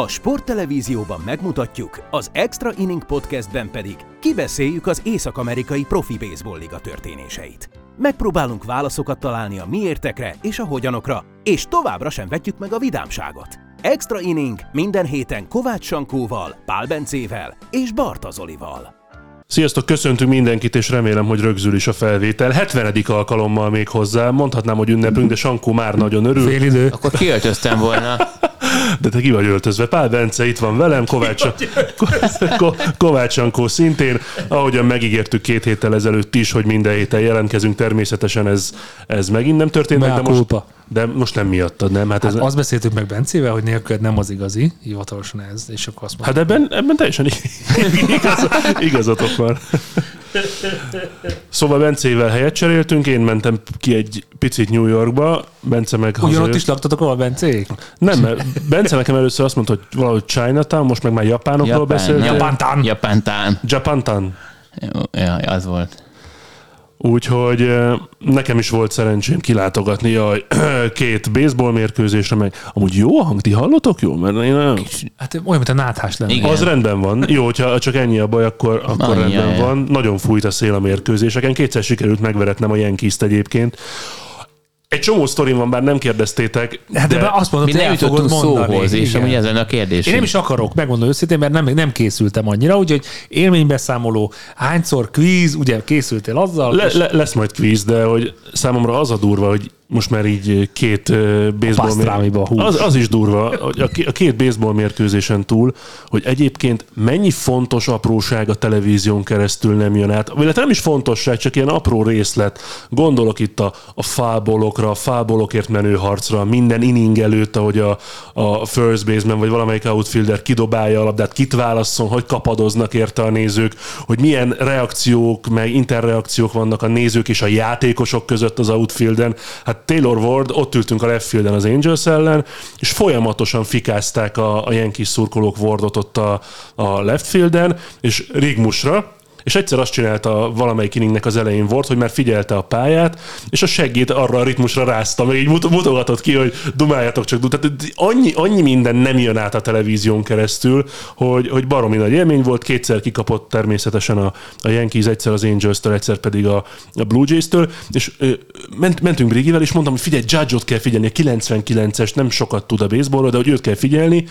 A sporttelevízióban megmutatjuk, az Extra Inning Podcastben pedig kibeszéljük az észak-amerikai profi baseball liga történéseit. Megpróbálunk válaszokat találni a miértekre és a hogyanokra, és továbbra sem vetjük meg a vidámságot. Extra Inning minden héten Kovács Sankóval, Pál Bencével és Barta Zolival. Sziasztok, köszöntünk mindenkit, és remélem, hogy rögzül is a felvétel. 70. alkalommal még hozzá. Mondhatnám, hogy ünnepünk, de Sankó már nagyon örül. Fél idő. Akkor kiöltöztem volna. De te ki vagy öltözve. Pál Bence itt van velem, Kovács, Ko- Kovács Sankó szintén. Ahogyan megígértük két héttel ezelőtt is, hogy minden héten jelentkezünk, természetesen ez, ez megint nem történt meg, de most, de most nem miattad, nem? Hát, ez, Hát azt beszéltük meg Bencével, hogy nélküled nem az igazi, hivatalosan ez, és akkor azt mondta, Hát ebben, ebben teljesen igaz, igazatok van. Szóval Bencével helyet cseréltünk, én mentem ki egy picit New Yorkba, Bence meg ugyanott hazajött. is laktatok ahol Bencék? Nem, mert Bence nekem először azt mondta, hogy valahogy Chinatown, most meg már japánokról beszélt. Japántán. Japántán. Japantan. Jó, Ja, az volt. Úgyhogy nekem is volt szerencsém kilátogatni a két baseball mérkőzésre, meg amúgy jó a hang, ti hallotok jó? Mert én nagyon... Hát olyan, mint a náthás lenne. Igen. Az rendben van. Jó, hogyha csak ennyi a baj, akkor, akkor Annyi, rendben jaj, van. Nagyon fújt a szél a mérkőzéseken. Kétszer sikerült megveretnem a yankees egyébként. Egy csomó sztorim van, bár nem kérdeztétek. Hát de, de azt mondod, Mi hogy nem mondani. szóhoz, és Igen. amúgy ez lenne a kérdés. Én nem is akarok, megmondom őszintén, mert nem, nem készültem annyira, úgyhogy élménybeszámoló, hányszor kvíz, ugye készültél azzal, le, és le, lesz majd kvíz, de hogy számomra az a durva, hogy most már így két ö, baseball húz. az, az is durva, a, ké- a két baseball mérkőzésen túl, hogy egyébként mennyi fontos apróság a televízión keresztül nem jön át. Vagy hát nem is fontosság, csak ilyen apró részlet. Gondolok itt a, a fábolokra, a fábolokért menő harcra, minden inning előtt, ahogy a, a first baseman vagy valamelyik outfielder kidobálja a labdát, kit válasszon, hogy kapadoznak érte a nézők, hogy milyen reakciók, meg interreakciók vannak a nézők és a játékosok között az outfielden. Hát Taylor Ward, ott ültünk a left fielden az Angels ellen, és folyamatosan fikázták a, a Yankees szurkolók Wardot ott a, a left fielden, és Rigmusra, és egyszer azt csinálta valamelyik inningnek az elején volt, hogy már figyelte a pályát, és a seggét arra a ritmusra rázta, meg így mut- mutogatott ki, hogy dumáljatok csak. Tehát annyi, annyi minden nem jön át a televízión keresztül, hogy, hogy baromi nagy élmény volt. Kétszer kikapott természetesen a, a Yankees, egyszer az Angels-től, egyszer pedig a, a Blue Jays-től, és ö, ment, mentünk Brigivel, és mondtam, hogy figyelj, Judge-ot kell figyelni, a 99-es nem sokat tud a baseballról, de hogy őt kell figyelni,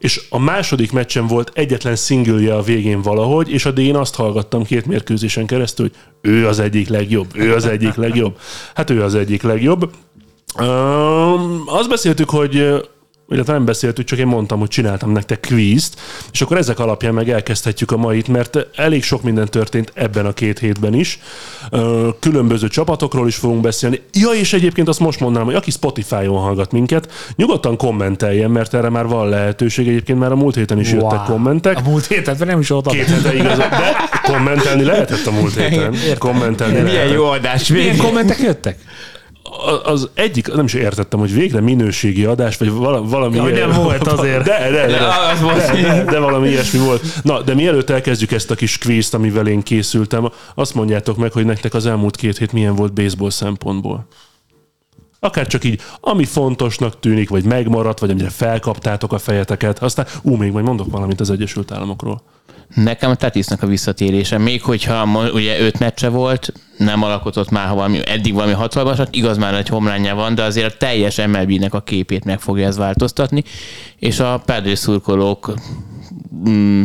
és a második meccsen volt egyetlen szingülje a végén valahogy, és addig én azt hallgattam két mérkőzésen keresztül, hogy ő az egyik legjobb, ő az egyik legjobb. Hát ő az egyik legjobb. Um, azt beszéltük, hogy illetve nem beszéltük, csak én mondtam, hogy csináltam nektek kvízt, és akkor ezek alapján meg elkezdhetjük a mait, mert elég sok minden történt ebben a két hétben is. Különböző csapatokról is fogunk beszélni. Ja, és egyébként azt most mondanám, hogy aki Spotify-on hallgat minket, nyugodtan kommenteljen, mert erre már van lehetőség. Egyébként már a múlt héten is jöttek Wow. kommentek. A múlt héten nem is voltam. Két hete igazad, de kommentelni lehetett a múlt héten. Kommentelni Milyen lehetett. jó adás Milyen végén. kommentek jöttek? Az egyik, nem is értettem, hogy végre minőségi adás, vagy vala- valami... Ja, nem volt azért. De, de, de, de, de, de valami ilyesmi volt. Na, de mielőtt elkezdjük ezt a kis kvízt, amivel én készültem, azt mondjátok meg, hogy nektek az elmúlt két hét milyen volt baseball szempontból. Akár csak így, ami fontosnak tűnik, vagy megmaradt, vagy amire felkaptátok a fejeteket. Aztán, ú, még majd mondok valamit az Egyesült Államokról. Nekem a Tatisnak a visszatérése, még hogyha ugye öt meccse volt, nem alkotott már valami, eddig valami hatalmasat, igaz már egy homlánja van, de azért a teljes MLB-nek a képét meg fogja ez változtatni, és a Padres szurkolók mm,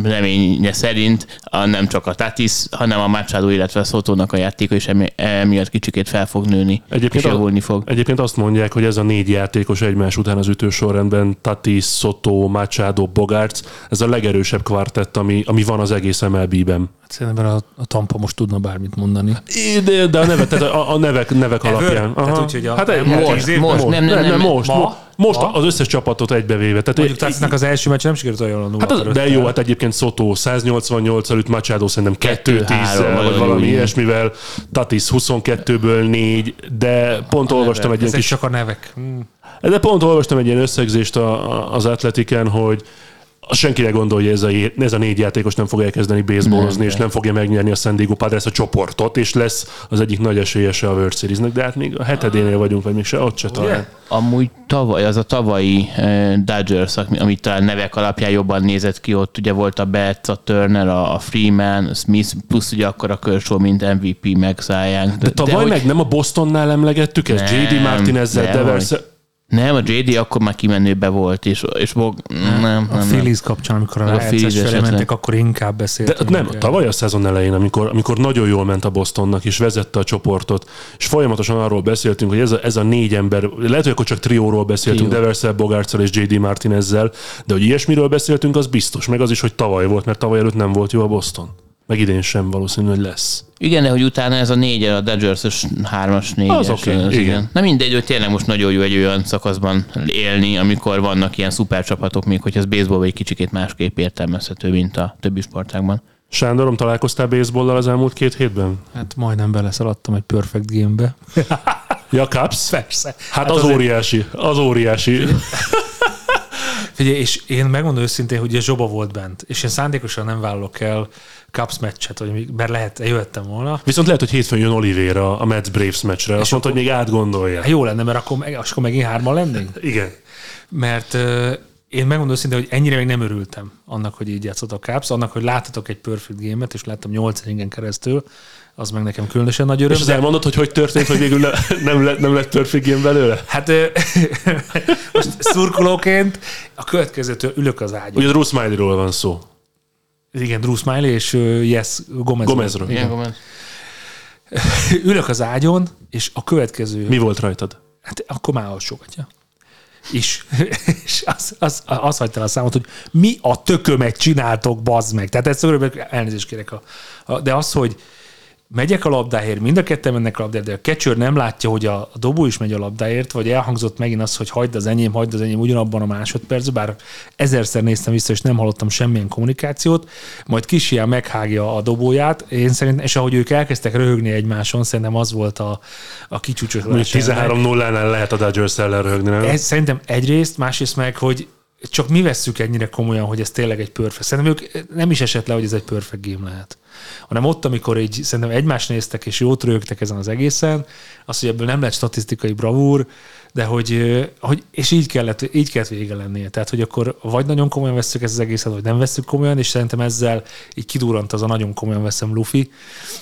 reménye szerint a, nem csak a Tatis, hanem a Machado, illetve a Sotónak a játéka is emi- emiatt kicsikét fel fog nőni, Egyébként, és javulni fog. egyébként azt mondják, hogy ez a négy játékos egymás után az ütősorrendben, Tatis, Soto, Machado, Bogarts, ez a legerősebb kvartett, ami, ami van az egész MLB-ben. Hát Szerintem a, a Tampa most tudna bármit mondani. De, de a, nevek, tehát a, a nevek, nevek alapján. tehát úgy, hogy a- hát most, most, Most, nem, nem, nem, nem, nem, nem, most, ma? Mo- Most Ha? az összes csapatot egybevéve. Tehát Mondjuk Tatisnak az első meccs nem sikerült olyan 0 Hát az, de jó, hát egyébként Soto 188 előtt Machado szerintem 2 10 Kettő-három, vagy valami ilyesmivel, Tatis 22-ből 4, de pont olvastam egy ilyen kis csak a nevek. Hmm. de pont olvastam egy ilyen összegzést az Atletiken, hogy senki ne gondolja, ez a, ez a négy játékos nem fog elkezdeni baseballozni, Nem, és de. nem fogja megnyerni a San Diego Padres a csoportot, és lesz az egyik nagy esélyese a World Series-nek, de hát még a hetedénél vagyunk, vagy még se ott se talán. Amúgy tavaly, az a tavalyi uh, Dodgers, ami- amit talán nevek alapján jobban nézett ki, ott ugye volt a Betts, a Turner, a a Freeman, a Smith, plusz ugye akkor a Kershaw, mint MVP megszálljánk. De tavaly hogy- meg nem a Bostonnál emlegettük ezt? Nem, J.D. Martinezzel. Devers... Nem, a JD akkor már kimenőbe volt, és, és Bog... nem, nem, A nem. Phillies kapcsán, amikor a a Phillies mentek, akkor inkább De beszéltünk. nem, erről. tavaly a szezon elején, amikor, amikor nagyon jól ment a Bostonnak, és vezette a csoportot, és folyamatosan arról beszéltünk, hogy ez a, ez a négy ember, lehet, hogy akkor csak trióról beszéltünk, Trió. Deverszel, Bogartsal és J.D. Martinezzel, de hogy ilyesmiről beszéltünk, az biztos, meg az is, hogy tavaly volt, mert tavaly előtt nem volt jó a Boston. Meg idén sem valószínű, hogy lesz. Igen, de hogy utána ez a négy, a Dodgers-ös hármas négyes. Az oké, az igen. Na mindegy, hogy tényleg most nagyon jó egy olyan szakaszban élni, amikor vannak ilyen szupercsapatok, még hogy az baseball egy kicsikét másképp értelmezhető, mint a többi sportágban. Sándorom, találkoztál baseballlal az elmúlt két hétben? Hát majdnem beleszaladtam egy perfect game-be. Ja, Cubs? Persze. Hát az azért- óriási, az óriási. Figyelj, és én megmondom őszintén, hogy a Zsoba volt bent, és én szándékosan nem vállalok el Cubs meccset, még- bár lehet, jöttem volna. Viszont lehet, hogy hétfőn jön Oliveira a Mets Braves meccsre. Azt mondta, hogy még átgondolja. Hát jó lenne, mert akkor, meg, akkor megint hárman lennénk. Igen. Mert uh, én megmondom őszintén, hogy ennyire még nem örültem annak, hogy így játszott a Cubs, annak, hogy láttatok egy perfect game-et, és láttam 8 inningen keresztül, az meg nekem különösen nagy öröm. És az elmondod, hogy hogy történt, hogy végül ne, nem, lett, nem lett game belőle? Hát ö, most szurkolóként a következőtől ülök az ágyon. Ugye Drew Smiley-ról van szó. Igen, Drew Smiley és Yes Gomez. Gomezről. Igen, Gomez? Ülök az ágyon, és a következő... Mi volt rajtad? Hát akkor már alsógatja. És, és az, az, az hagyta a számot, hogy mi a tökömet csináltok, bazd meg. Tehát ezt örülök, elnézést kérek. A, a, de az, hogy megyek a labdáért, mind a ketten mennek a labdáért, de a catcher nem látja, hogy a, a dobó is megy a labdáért, vagy elhangzott megint az, hogy hagyd az enyém, hagyd az enyém ugyanabban a másodpercben, bár ezerszer néztem vissza, és nem hallottam semmilyen kommunikációt, majd kis ilyen meghágja a dobóját, én szerintem, és ahogy ők elkezdtek röhögni egymáson, szerintem az volt a, a kicsúcsosodás. Mondjuk 13-0-nál lehet a Dodgers ellen röhögni, nem? Ez szerintem egyrészt, másrészt meg, hogy csak mi vesszük ennyire komolyan, hogy ez tényleg egy perfect. Szerintem ők nem is esett le, hogy ez egy perfect game lehet. Hanem ott, amikor így szerintem egymást néztek és jót rögtek ezen az egészen, az, hogy ebből nem lett statisztikai bravúr, de hogy, hogy és így kellett, így kellett vége lennie. Tehát, hogy akkor vagy nagyon komolyan veszük ezt az egészet, vagy nem veszük komolyan, és szerintem ezzel így kidurrant az a nagyon komolyan veszem Luffy,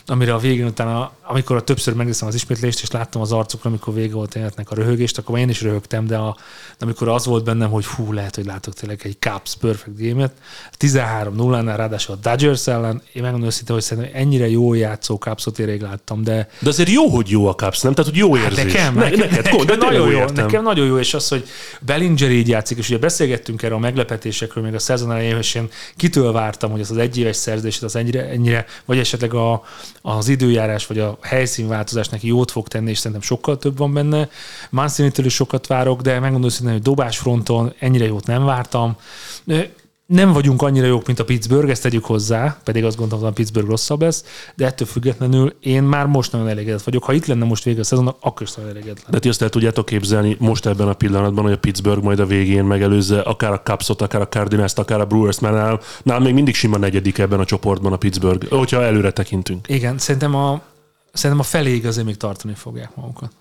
amire a végén utána, amikor a többször megnéztem az ismétlést, és láttam az arcukra, amikor vége volt életnek a röhögést, akkor én is röhögtem, de, a, de amikor az volt bennem, hogy hú, lehet, hogy látok tényleg egy Cubs Perfect Game-et, 13-0-nál, ráadásul a Dodgers ellen, én megmondom őszintén, hogy szerintem ennyire jó játszó Cubsot én rég láttam, de De azért jó, hogy jó a Cubs, nem? Tehát, hogy jó érzés. Nekem, Ne- nekem, neked, nekem, de nagyon jó, értem. nekem nagyon jó, és az, hogy Bellinger így játszik, és ugye beszélgettünk erről a meglepetésekről még a szezon elején, és én kitől vártam, hogy az az egyéves szerződését az ennyire, ennyire, vagy esetleg a, az időjárás, vagy a helyszínváltozás neki jót fog tenni, és szerintem sokkal több van benne. Mancini-től is sokat várok, de megmondom őszintén, hogy dobásfronton ennyire jót nem vártam. Nem vagyunk annyira jók, mint a Pittsburgh, ezt tegyük hozzá, pedig azt gondoltam, hogy a Pittsburgh rosszabb lesz, de ettől függetlenül én már most nagyon elégedett vagyok. Ha itt lenne most vége a szezonnak, akkor is nagyon elégedett De ti azt el tudjátok képzelni most ebben a pillanatban, hogy a Pittsburgh majd a végén megelőzze akár a Cubsot, akár a Cardinals-t, akár a Brewers, mert nál, nál még mindig sima negyedik ebben a csoportban a Pittsburgh, hogyha előre tekintünk. Igen, szerintem a, szerintem a feléig azért még tartani fogják magukat.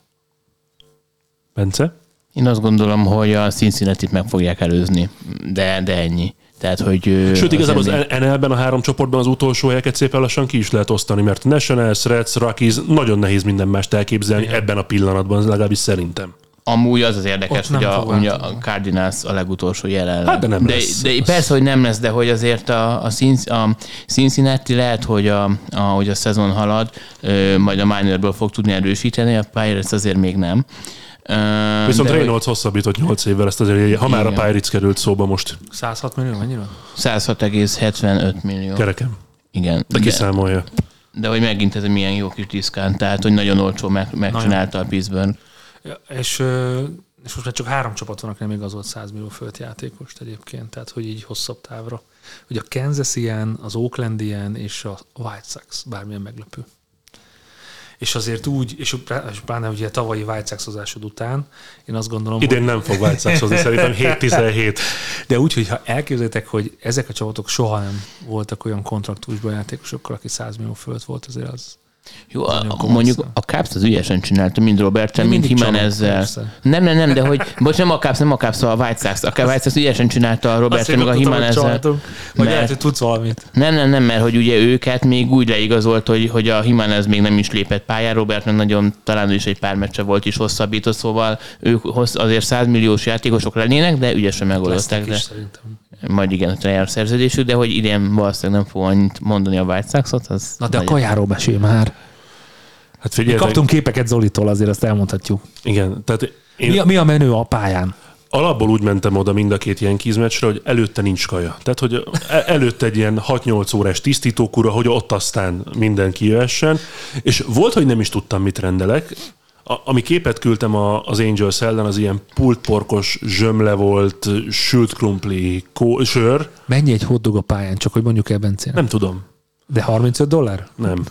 Bence? Én azt gondolom, hogy a cincinnati meg fogják előzni, de, de ennyi. Tehát, hogy... Sőt, igazából az ennél- NL-ben a három csoportban az utolsó helyeket szépen lassan ki is lehet osztani, mert Nationals, Reds, Rockies, nagyon nehéz minden mást elképzelni ebben a pillanatban, legalábbis szerintem. Amúgy az az érdekes, Ott hogy a, ugye a. Cardinals a legutolsó jelen. Hát, de nem de, lesz. de persze, hogy nem lesz, de hogy azért a, a, Cinc- a Cincinnati lehet, hogy a, a, hogy a szezon halad, ö, majd a minorből fog tudni erősíteni, a Pirates azért még nem. Viszont de hogy Reynolds hosszabbított 8 évvel ezt azért, ha már a Igen. Pirates került szóba most, 106 millió, annyira? 106,75 millió. kerekem. Igen. De kiszámolja. de hogy megint ez egy milyen jó kis diszkánt, tehát hogy nagyon olcsó meg, megcsinálta a Pittsburgh. Ja, és és most már csak három csapat van, nem igazolt 100 millió fölött játékost egyébként, tehát hogy így hosszabb távra. Hogy a Kansas ilyen, az Oakland ilyen, és a White Sox, bármilyen meglepő. És azért úgy, és pláne ugye tavalyi sox után, én azt gondolom, Idén hogy... nem fog Sox szerintem 7-17. De úgy, hogyha elképzeljétek, hogy ezek a csapatok soha nem voltak olyan kontraktusban játékosokkal, aki 100 millió fölött volt, azért az, jó, a, mondjuk a Caps az ügyesen csinálta, mind Robert, mind Jimenezzel. Nem, nem, nem, de hogy, bocs, nem a Caps, nem a Caps, a White Sox. A White Sox ügyesen csinálta a Robert, meg a Jimenezzel. Vagy lehet, hogy tudsz valamit. Nem, nem, nem, mert hogy ugye őket még úgy leigazolt, hogy, hogy a Jimenez még nem is lépett pályára, Robert meg nagyon talán is egy pár meccse volt is hosszabbított, szóval ők azért 100 milliós játékosok lennének, de ügyesen megoldották. De... Is, szerintem majd igen, a szerződésük, de hogy idén valószínűleg nem fog annyit mondani a White Sox-ot. Az Na de a kajáról mesél már. Hát figyelj, kaptunk képeket Zolitól, azért azt elmondhatjuk. Igen. Tehát én... mi, a, mi a menő a pályán? Alapból úgy mentem oda mind a két ilyen kizmeccsre, hogy előtte nincs kaja. Tehát, hogy e- előtte egy ilyen 6-8 órás tisztítókura, hogy ott aztán mindenki jöhessen. És volt, hogy nem is tudtam, mit rendelek. A, ami képet küldtem a, az Angels ellen, az ilyen pultporkos zsömle volt, sült krumpli, kó, sör. Mennyi egy hotdog a pályán, csak hogy mondjuk el Bencén? Nem tudom. De 35 dollár? Nem.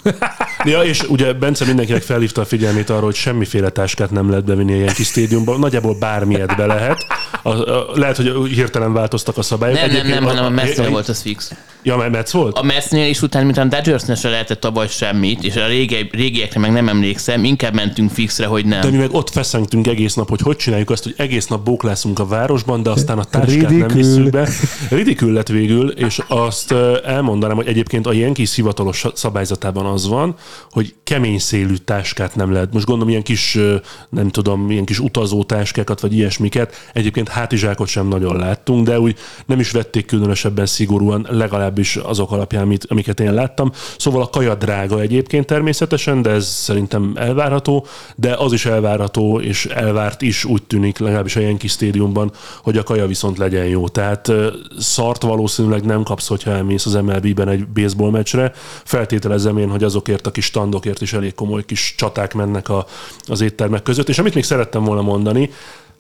Ja, és ugye Bence mindenkinek felhívta a figyelmét arra, hogy semmiféle táskát nem lehet bevinni ilyen kis stadiumban. Nagyjából bármilyet be lehet. A, a, lehet, hogy hirtelen változtak a szabályok. Nem, nem, nem, hanem a Metsnél volt az fix. Ja, mert Metsz volt? A Metsnél is utána, mint a Dodgersnél se lehetett tavaly semmit, és a régi, régiekre meg nem emlékszem, inkább mentünk fixre, hogy nem. De mi meg ott feszengtünk egész nap, hogy hogy csináljuk azt, hogy egész nap bóklászunk a városban, de aztán a táskát Ridikül. nem visszük be. Ridikül lett végül, és azt elmondanám, hogy egyébként a Yankees hivatalos szabályzatában az van, hogy kemény szélű táskát nem lehet. Most gondolom ilyen kis, nem tudom, ilyen kis utazótáskákat, vagy ilyesmiket. Egyébként hátizsákot sem nagyon láttunk, de úgy nem is vették különösebben szigorúan, legalábbis azok alapján, amit, amiket én láttam. Szóval a kaja drága egyébként természetesen, de ez szerintem elvárható, de az is elvárható, és elvárt is úgy tűnik, legalábbis a Yankee Stadiumban, hogy a kaja viszont legyen jó. Tehát szart valószínűleg nem kapsz, hogyha elmész az MLB-ben egy baseball meccsre. Feltételezem én, hogy azokért a kis standokért is elég komoly kis csaták mennek a, az éttermek között. És amit még szerettem volna mondani,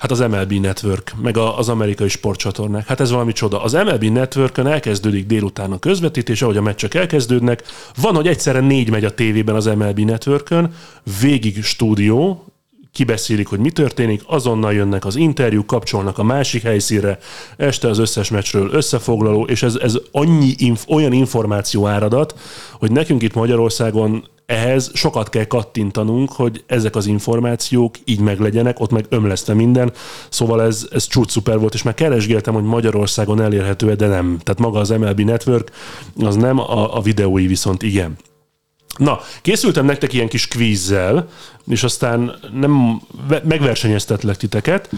Hát az MLB Network, meg az amerikai sportcsatornák. Hát ez valami csoda. Az MLB Networkön elkezdődik délután a közvetítés, ahogy a meccsek elkezdődnek. Van, hogy egyszerre négy megy a tévében az MLB Networkön, végig stúdió, kibeszélik, hogy mi történik, azonnal jönnek az interjúk, kapcsolnak a másik helyszínre, este az összes meccsről összefoglaló, és ez, ez annyi inf, olyan információ áradat, hogy nekünk itt Magyarországon ehhez sokat kell kattintanunk, hogy ezek az információk így meglegyenek, ott meg ömleszte minden, szóval ez, ez csúcs szuper volt, és már keresgéltem, hogy Magyarországon elérhető de nem. Tehát maga az MLB Network az nem, a, a videói viszont igen. Na, készültem nektek ilyen kis kvízzel, és aztán nem megversenyeztetlek titeket.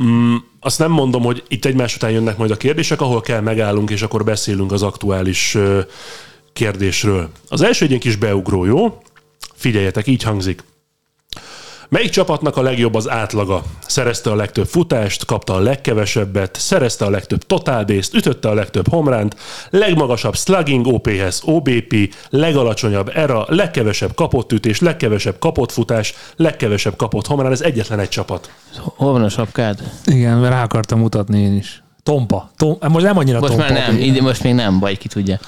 Mm, azt nem mondom, hogy itt egymás után jönnek majd a kérdések, ahol kell megállunk, és akkor beszélünk az aktuális kérdésről. Az első egy ilyen kis beugró, jó? Figyeljetek, így hangzik. Melyik csapatnak a legjobb az átlaga? Szerezte a legtöbb futást, kapta a legkevesebbet, szerezte a legtöbb totálbészt, ütötte a legtöbb homránt, legmagasabb slugging OPS, OBP, legalacsonyabb ERA, legkevesebb kapott ütés, legkevesebb kapott futás, legkevesebb kapott homrán. Ez egyetlen egy csapat. Hol van a sapkád? Igen, rá akartam mutatni én is. Tompa. Tom, most nem annyira most tompa. Már nem, idén most még nem, baj, ki tudja.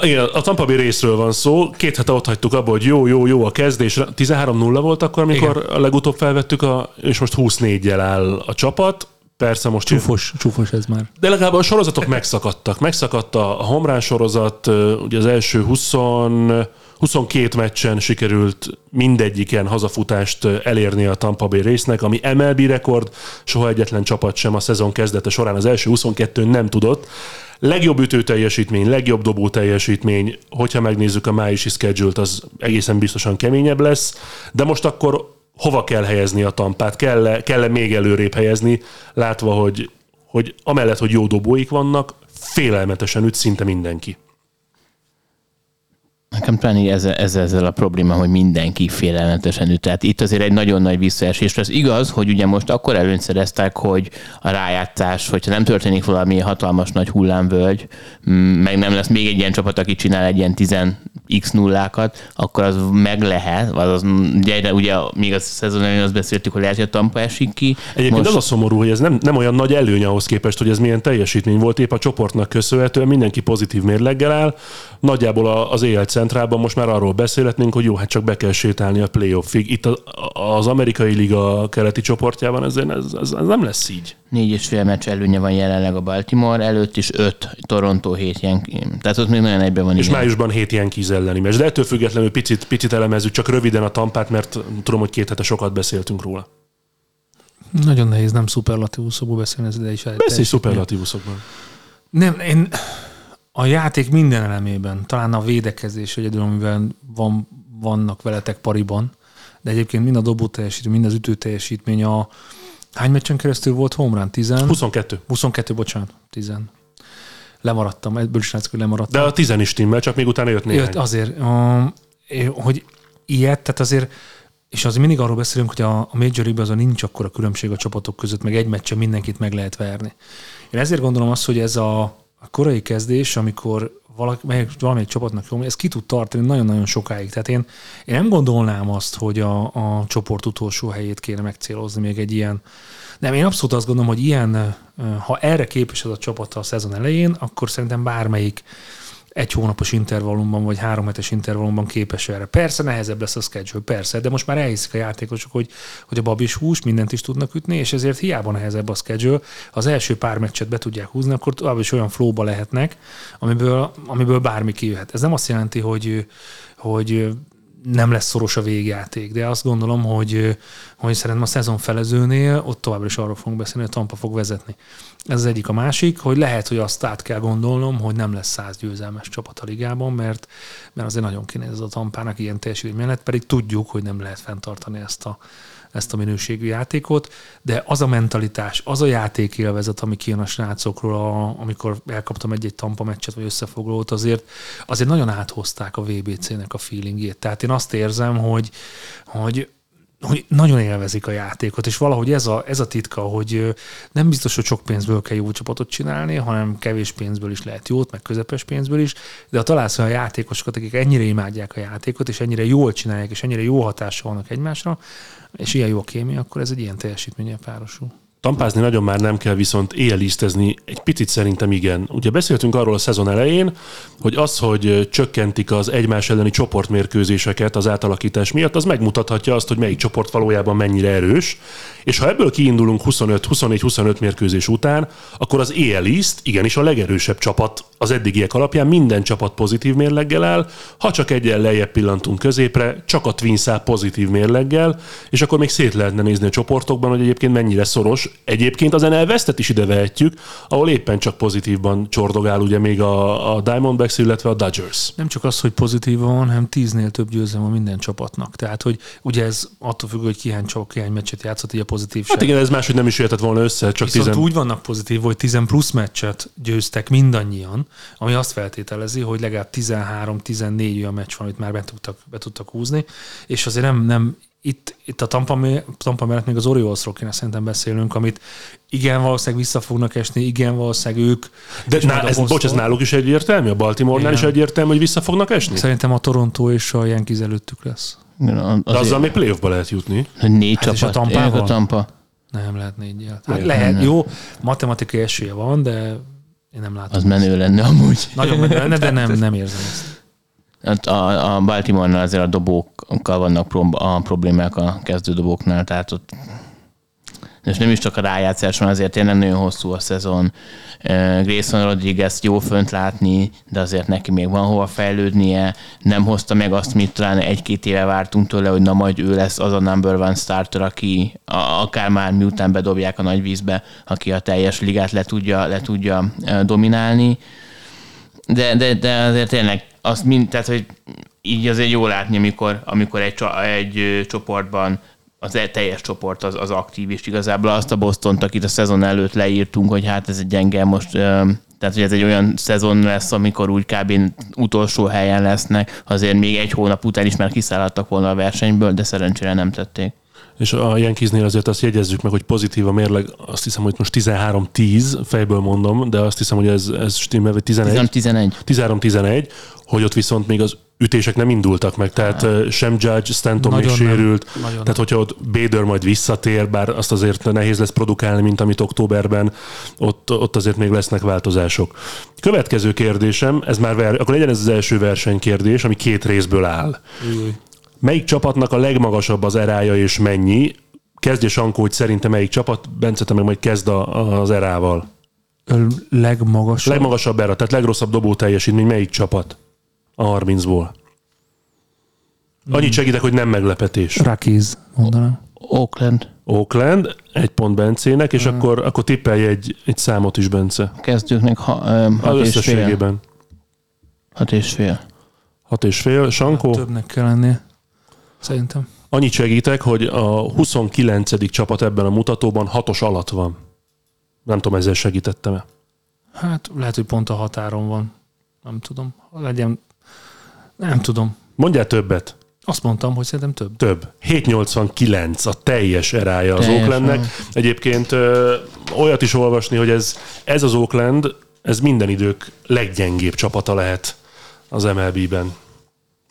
Igen, a Tampa Bay részről van szó. Két hete ott hagytuk abba, hogy jó, jó, jó a kezdés. 13-0 volt akkor, amikor Igen. a legutóbb felvettük, a, és most 24-jel áll a csapat. Persze most... Csúfos, jön. csúfos ez már. De legalább a sorozatok megszakadtak. Megszakadt a Homrán sorozat, ugye az első 20 22 meccsen sikerült mindegyiken hazafutást elérni a Tampa Bay résznek, ami MLB rekord, soha egyetlen csapat sem a szezon kezdete során az első 22 nem tudott. Legjobb ütő teljesítmény, legjobb dobó teljesítmény, hogyha megnézzük a májusi schedule az egészen biztosan keményebb lesz, de most akkor hova kell helyezni a tampát? Kell-e, kell-e még előrébb helyezni, látva, hogy, hogy amellett, hogy jó dobóik vannak, félelmetesen üt szinte mindenki. Nekem talán ez, ez, ezzel a probléma, hogy mindenki félelmetesen üt. Tehát itt azért egy nagyon nagy visszaesés lesz. Igaz, hogy ugye most akkor előnyt szereztek, hogy a rájátszás, hogyha nem történik valami hatalmas nagy hullámvölgy, meg nem lesz még egy ilyen csapat, aki csinál egy ilyen 10 x nullákat, akkor az meg lehet, vagy az, ugye, ugye még a szezon elején azt beszéltük, hogy lehet, hogy a Tampa esik ki. Egyébként Most... az a szomorú, hogy ez nem, nem olyan nagy előny ahhoz képest, hogy ez milyen teljesítmény volt, épp a csoportnak köszönhetően mindenki pozitív mérleggel áll. Nagyjából az EL centrában most már arról beszélhetnénk, hogy jó, hát csak be kell sétálni a playoffig. Itt az amerikai liga keleti csoportjában ez, ez, ez, ez nem lesz így. Négy és fél meccs előnye van jelenleg a Baltimore, előtt is öt Toronto hét ilyen, tehát ott még nagyon egyben van. És igen. májusban hét ilyen elleni meccs, de ettől függetlenül picit, picit elemezzük, csak röviden a tampát, mert tudom, hogy két hete sokat beszéltünk róla. Nagyon nehéz nem szuperlatívuszokból beszélni, ez ide is Beszélj szuperlatívuszokban. Nem, én a játék minden elemében, talán a védekezés egyedül, amivel van, vannak veletek pariban, de egyébként mind a dobó teljesítmény, mind az ütő teljesítmény, a hány meccsen keresztül volt homerun? 10? 22. 22, bocsánat, 10. Lemaradtam, ebből is látszik, hogy lemaradtam. De a 10 is timmel, csak még utána jött néhány. Jött azért, um, hogy ilyet, tehát azért és azért mindig arról beszélünk, hogy a, a Major league azon nincs akkor a különbség a csapatok között, meg egy meccsen mindenkit meg lehet verni. Én ezért gondolom azt, hogy ez a, a korai kezdés, amikor valamelyik, valamelyik csapatnak jó, ez ki tud tartani nagyon-nagyon sokáig. Tehát én, én nem gondolnám azt, hogy a, a csoport utolsó helyét kéne megcélozni még egy ilyen. Nem, én abszolút azt gondolom, hogy ilyen, ha erre képes az a csapat a szezon elején, akkor szerintem bármelyik egy hónapos intervallumban, vagy három hetes intervallumban képes erre. Persze nehezebb lesz a schedule, persze, de most már elhiszik a játékosok, hogy, hogy a bab is hús, mindent is tudnak ütni, és ezért hiába nehezebb a schedule. Az első pár meccset be tudják húzni, akkor tovább is olyan flóba lehetnek, amiből, amiből bármi kijöhet. Ez nem azt jelenti, hogy, hogy nem lesz szoros a végjáték, de azt gondolom, hogy, hogy szerintem a szezon felezőnél ott továbbra is arról fogunk beszélni, hogy Tampa fog vezetni. Ez az egyik. A másik, hogy lehet, hogy azt át kell gondolnom, hogy nem lesz száz győzelmes csapat a ligában, mert, mert azért nagyon kinéz a Tampának ilyen teljesítmény mellett, pedig tudjuk, hogy nem lehet fenntartani ezt a, ezt a minőségű játékot, de az a mentalitás, az a játékélvezet, ami kijön a srácokról, a, amikor elkaptam egy-egy tampa meccset, vagy összefoglalót, azért, azért nagyon áthozták a VBC-nek a feelingjét. Tehát én azt érzem, hogy, hogy hogy nagyon élvezik a játékot, és valahogy ez a, ez a titka, hogy nem biztos, hogy sok pénzből kell jó csapatot csinálni, hanem kevés pénzből is lehet jót, meg közepes pénzből is, de ha találsz olyan játékosokat, akik ennyire imádják a játékot, és ennyire jól csinálják, és ennyire jó hatással vannak egymásra, és ilyen jó a kémia, akkor ez egy ilyen teljesítménye párosul. Tampázni nagyon már nem kell, viszont éjjelisztezni egy picit szerintem igen. Ugye beszéltünk arról a szezon elején, hogy az, hogy csökkentik az egymás elleni csoportmérkőzéseket az átalakítás miatt, az megmutathatja azt, hogy melyik csoport valójában mennyire erős, és ha ebből kiindulunk 25-24-25 mérkőzés után, akkor az EL East igenis a legerősebb csapat az eddigiek alapján minden csapat pozitív mérleggel áll, ha csak egyen lejjebb pillantunk középre, csak a Twin pozitív mérleggel, és akkor még szét lehetne nézni a csoportokban, hogy egyébként mennyire szoros. Egyébként az NL Westet is ide vehetjük, ahol éppen csak pozitívban csordogál ugye még a, a Diamondbacks, illetve a Dodgers. Nem csak az, hogy pozitív van, hanem tíznél több győzelem van minden csapatnak. Tehát, hogy ugye ez attól függ, hogy kihány csak kihány meccset játszott, így a pozitív Hát igen, ez máshogy nem is jöhetett volna össze, csak Viszont tizen... úgy vannak pozitív, hogy 10 plusz meccset győztek mindannyian, ami azt feltételezi, hogy legalább 13-14 olyan meccs van, amit már be tudtak, be tudtak húzni, és azért nem, nem itt, itt a Tampa, Tampa mellett még az Oriolsról kéne szerintem beszélnünk, amit igen, valószínűleg vissza fognak esni, igen, valószínűleg ők. De ná, ez, bocs, ez náluk is egyértelmű? A Baltimore-nál is egyértelmű, hogy vissza fognak esni? Szerintem a Toronto és a Yankees előttük lesz. De azzal még playoffba lehet jutni. Négy hát csapat. És a, a Tampa. Nem lehet négyel. Hát lehet, jó, matematikai esélye van, de én nem látom. Az menő lenne amúgy. Nagyon menő lenne, de nem, nem érzem ezt. A, a Baltimore-nál azért a dobókkal vannak a problémák a kezdődobóknál, tehát ott és nem is csak a rájátszás van, azért tényleg nagyon hosszú a szezon. Grayson Rodriguez jó fönt látni, de azért neki még van hova fejlődnie. Nem hozta meg azt, mit talán egy-két éve vártunk tőle, hogy na majd ő lesz az a number one starter, aki akár már miután bedobják a nagy vízbe, aki a teljes ligát le tudja, le tudja dominálni. De, de, de azért tényleg azt mind, tehát, hogy így azért jó látni, amikor, amikor egy, egy csoportban az e- teljes csoport az, az aktív, és igazából azt a boston akit a szezon előtt leírtunk, hogy hát ez egy gyenge most, tehát hogy ez egy olyan szezon lesz, amikor úgy kb. utolsó helyen lesznek, azért még egy hónap után is már kiszállhattak volna a versenyből, de szerencsére nem tették. És a Yankeesnél azért azt jegyezzük meg, hogy pozitív a mérleg, azt hiszem, hogy most 13-10, fejből mondom, de azt hiszem, hogy ez, ez stimmel, vagy 11. 11. 13-11, hogy ott viszont még az ütések nem indultak meg, tehát uh, sem Judge, Stanton még Nagyon nem. sérült, Nagyon tehát nem. hogyha ott Bader majd visszatér, bár azt azért nehéz lesz produkálni, mint amit októberben, ott, ott azért még lesznek változások. Következő kérdésem, ez már ver, akkor legyen ez az első versenykérdés, ami két részből áll. Új. Melyik csapatnak a legmagasabb az erája és mennyi? Kezdje Sankó, hogy szerintem melyik csapat, Bence, te meg majd kezd a, az erával. Legmagasabb. Legmagasabb era, tehát legrosszabb dobó teljesítmény, melyik csapat a 30-ból? Annyit segítek, hogy nem meglepetés. Rockies, mondanám. Oakland. Oakland, egy pont Bencének, és akkor, akkor tippelj egy, egy számot is, Bence. Kezdőknek ha, Az hat és fél. összességében. Hat és fél. Hat és fél. Sankó, Többnek kell lennie. Szerintem. annyit segítek, hogy a 29. csapat ebben a mutatóban hatos alatt van. Nem tudom, ezzel segítettem-e. Hát lehet, hogy pont a határon van. Nem tudom. Ha Legyen... Nem tudom. Mondjál többet. Azt mondtam, hogy szerintem több. Több. 789 a teljes erája az Teljes, Oaklandnek. Egyébként ö, olyat is olvasni, hogy ez, ez az Oakland, ez minden idők leggyengébb csapata lehet az MLB-ben.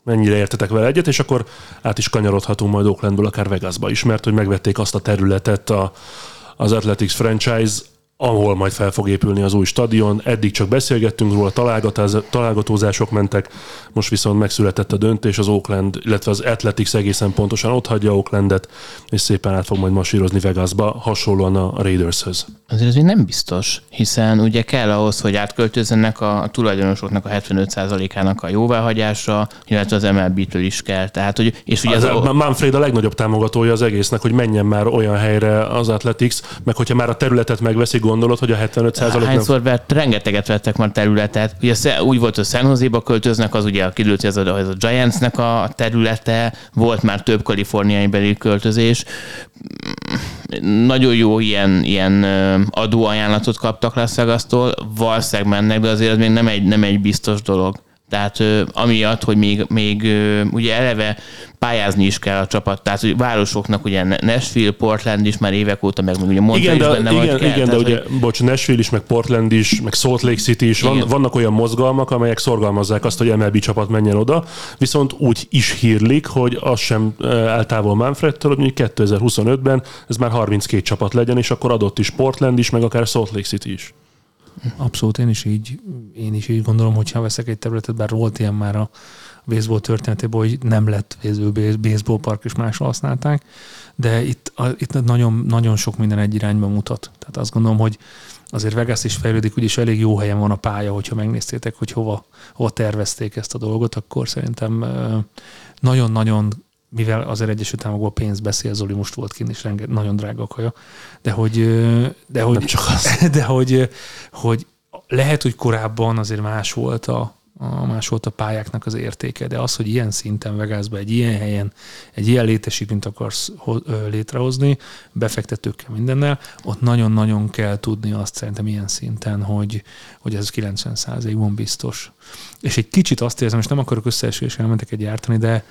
Mennyire értetek vele egyet, és akkor át is kanyarodhatunk majd Oaklandből akár Vegasba is, mert hogy megvették azt a területet a, az Athletics franchise, ahol majd fel fog épülni az új stadion. Eddig csak beszélgettünk róla, találgatózások mentek, most viszont megszületett a döntés, az Oakland, illetve az Athletics egészen pontosan ott hagyja Oaklandet, és szépen át fog majd masírozni Vegasba, hasonlóan a Raidershöz. Azért ez még nem biztos, hiszen ugye kell ahhoz, hogy átköltözzenek a, tulajdonosoknak a 75%-ának a jóváhagyása, illetve az MLB-től is kell. Tehát, hogy, és ugye Az, az, a, Manfred a legnagyobb támogatója az egésznek, hogy menjen már olyan helyre az Athletics, meg hogyha már a területet megveszik, gondolod, hogy a 75 nem... Hányszor vett, rengeteget vettek már területet. Ugye úgy volt, hogy San Jose-ba költöznek, az ugye kiderült, hogy ez a, ez a Giantsnek a területe, volt már több kaliforniai beli költözés. Nagyon jó ilyen, ilyen adóajánlatot kaptak Las Vegas-tól, valószínűleg mennek, de azért ez még nem egy, nem egy biztos dolog. Tehát ö, amiatt, hogy még, még ö, ugye eleve pályázni is kell a csapat, tehát hogy városoknak ugye Nashville, Portland is már évek óta, meg ugye Montreal Igen, is de, benne igen, vagy kell. igen, de tehát, ugye, hogy- bocs, Nashville is, meg Portland is, meg Salt Lake City is, van, vannak olyan mozgalmak, amelyek szorgalmazzák azt, hogy MLB csapat menjen oda, viszont úgy is hírlik, hogy az sem eh, áll távol Manfredtől, hogy mondjuk 2025-ben ez már 32 csapat legyen, és akkor adott is Portland is, meg akár Salt Lake City is. Abszolút, én is így, én is így gondolom, hogyha veszek egy területet, bár volt ilyen már a baseball történetében, hogy nem lett baseball, park, és máshol használták, de itt, a, itt nagyon, nagyon sok minden egy irányba mutat. Tehát azt gondolom, hogy azért Vegas is fejlődik, úgyis elég jó helyen van a pálya, hogyha megnéztétek, hogy hova, hova tervezték ezt a dolgot, akkor szerintem nagyon-nagyon mivel azért Egyesült Államokban pénz beszél, Zoli most volt kint, és renge, nagyon drága a kaja, de hogy, de hogy, Nem csak az. de hogy, hogy lehet, hogy korábban azért más volt a, a más volt a pályáknak az értéke, de az, hogy ilyen szinten Vegasba, egy ilyen helyen, egy ilyen létesítményt akarsz létrehozni, befektetőkkel mindennel, ott nagyon-nagyon kell tudni azt szerintem ilyen szinten, hogy, hogy ez 90%-ban biztos. És egy kicsit azt érzem, és nem akarok összeesülés elmenteket gyártani, de